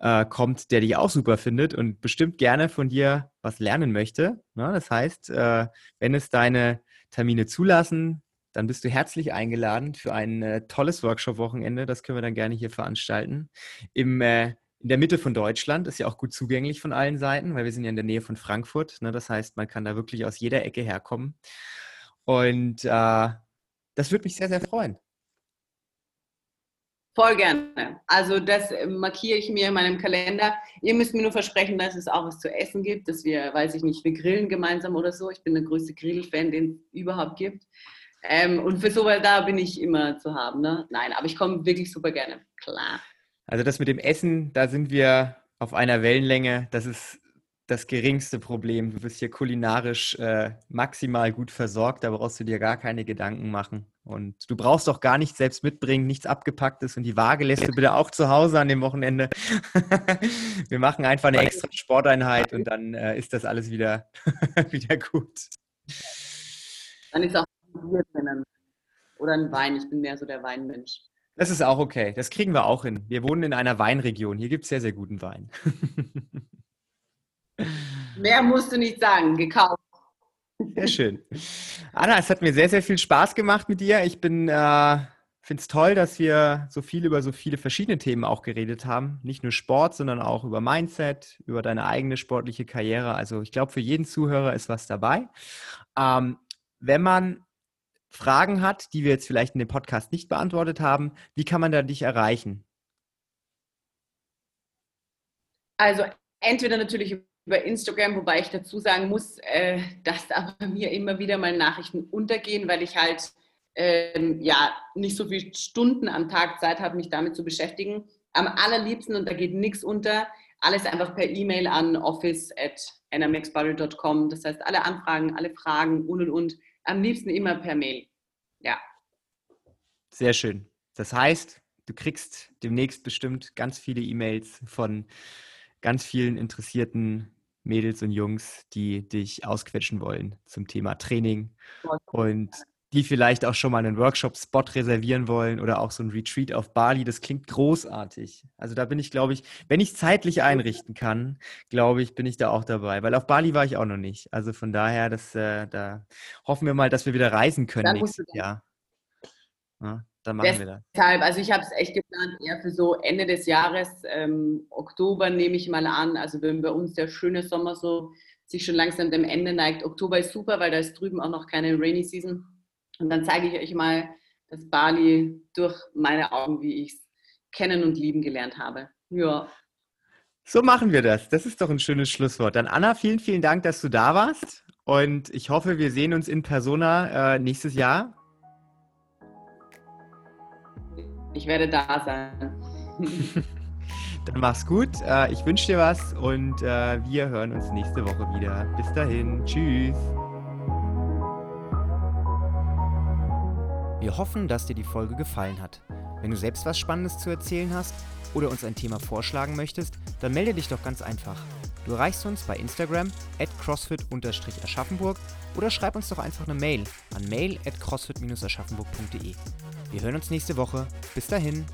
äh, kommt, der dich auch super findet und bestimmt gerne von dir was lernen möchte. Ja, das heißt, äh, wenn es deine Termine zulassen, dann bist du herzlich eingeladen für ein äh, tolles Workshop-Wochenende. Das können wir dann gerne hier veranstalten. Im, äh, in der Mitte von Deutschland ist ja auch gut zugänglich von allen Seiten, weil wir sind ja in der Nähe von Frankfurt. Ne? Das heißt, man kann da wirklich aus jeder Ecke herkommen. Und äh, Das würde mich sehr, sehr freuen. Voll gerne. Also das äh, markiere ich mir in meinem Kalender. Ihr müsst mir nur versprechen, dass es auch was zu essen gibt, dass wir, weiß ich nicht, wir grillen gemeinsam oder so. Ich bin der größte Grillfan, den es überhaupt gibt. Ähm, und für sowas da bin ich immer zu haben. Ne? Nein, aber ich komme wirklich super gerne. Klar. Also das mit dem Essen, da sind wir auf einer Wellenlänge. Das ist das geringste Problem. Du bist hier kulinarisch äh, maximal gut versorgt, da brauchst du dir gar keine Gedanken machen. Und du brauchst auch gar nichts selbst mitbringen, nichts abgepacktes und die Waage lässt du bitte auch zu Hause an dem Wochenende. Wir machen einfach eine extra Sporteinheit und dann äh, ist das alles wieder, wieder gut. Dann ist auch ein Bier drinnen. Oder ein Wein. Ich bin mehr so der Weinmensch. Das ist auch okay. Das kriegen wir auch hin. Wir wohnen in einer Weinregion. Hier gibt es sehr, sehr guten Wein. Mehr musst du nicht sagen, gekauft. Sehr schön. Anna, es hat mir sehr, sehr viel Spaß gemacht mit dir. Ich bin, äh, finde es toll, dass wir so viel über so viele verschiedene Themen auch geredet haben. Nicht nur Sport, sondern auch über Mindset, über deine eigene sportliche Karriere. Also ich glaube, für jeden Zuhörer ist was dabei. Ähm, wenn man Fragen hat, die wir jetzt vielleicht in dem Podcast nicht beantwortet haben, wie kann man da dich erreichen? Also entweder natürlich über Instagram, wobei ich dazu sagen muss, äh, dass da bei mir immer wieder mal Nachrichten untergehen, weil ich halt ähm, ja nicht so viele Stunden am Tag Zeit habe, mich damit zu beschäftigen. Am allerliebsten, und da geht nichts unter, alles einfach per E-Mail an office at nmxbubble.com. Das heißt, alle Anfragen, alle Fragen und und und. Am liebsten immer per Mail. Ja. Sehr schön. Das heißt, du kriegst demnächst bestimmt ganz viele E-Mails von ganz vielen interessierten Mädels und Jungs, die dich ausquetschen wollen zum Thema Training und die vielleicht auch schon mal einen Workshop-Spot reservieren wollen oder auch so ein Retreat auf Bali. Das klingt großartig. Also da bin ich, glaube ich, wenn ich zeitlich einrichten kann, glaube ich, bin ich da auch dabei. Weil auf Bali war ich auch noch nicht. Also von daher, das, äh, da hoffen wir mal, dass wir wieder reisen können nächstes Jahr. Ja, dann machen Deshalb, wir das. Deshalb, also ich habe es echt geplant, eher für so Ende des Jahres, ähm, Oktober nehme ich mal an. Also wenn bei uns der schöne Sommer so sich schon langsam dem Ende neigt. Oktober ist super, weil da ist drüben auch noch keine Rainy Season. Und dann zeige ich euch mal das Bali durch meine Augen, wie ich es kennen und lieben gelernt habe. Ja. So machen wir das. Das ist doch ein schönes Schlusswort. Dann Anna, vielen, vielen Dank, dass du da warst. Und ich hoffe, wir sehen uns in Persona äh, nächstes Jahr. Ich werde da sein. Dann mach's gut. Äh, ich wünsche dir was und äh, wir hören uns nächste Woche wieder. Bis dahin. Tschüss. Wir hoffen, dass dir die Folge gefallen hat. Wenn du selbst was Spannendes zu erzählen hast oder uns ein Thema vorschlagen möchtest, dann melde dich doch ganz einfach. Du erreichst uns bei Instagram at crossfit-aschaffenburg oder schreib uns doch einfach eine Mail an mail at crossfit-aschaffenburg.de. Wir hören uns nächste Woche. Bis dahin.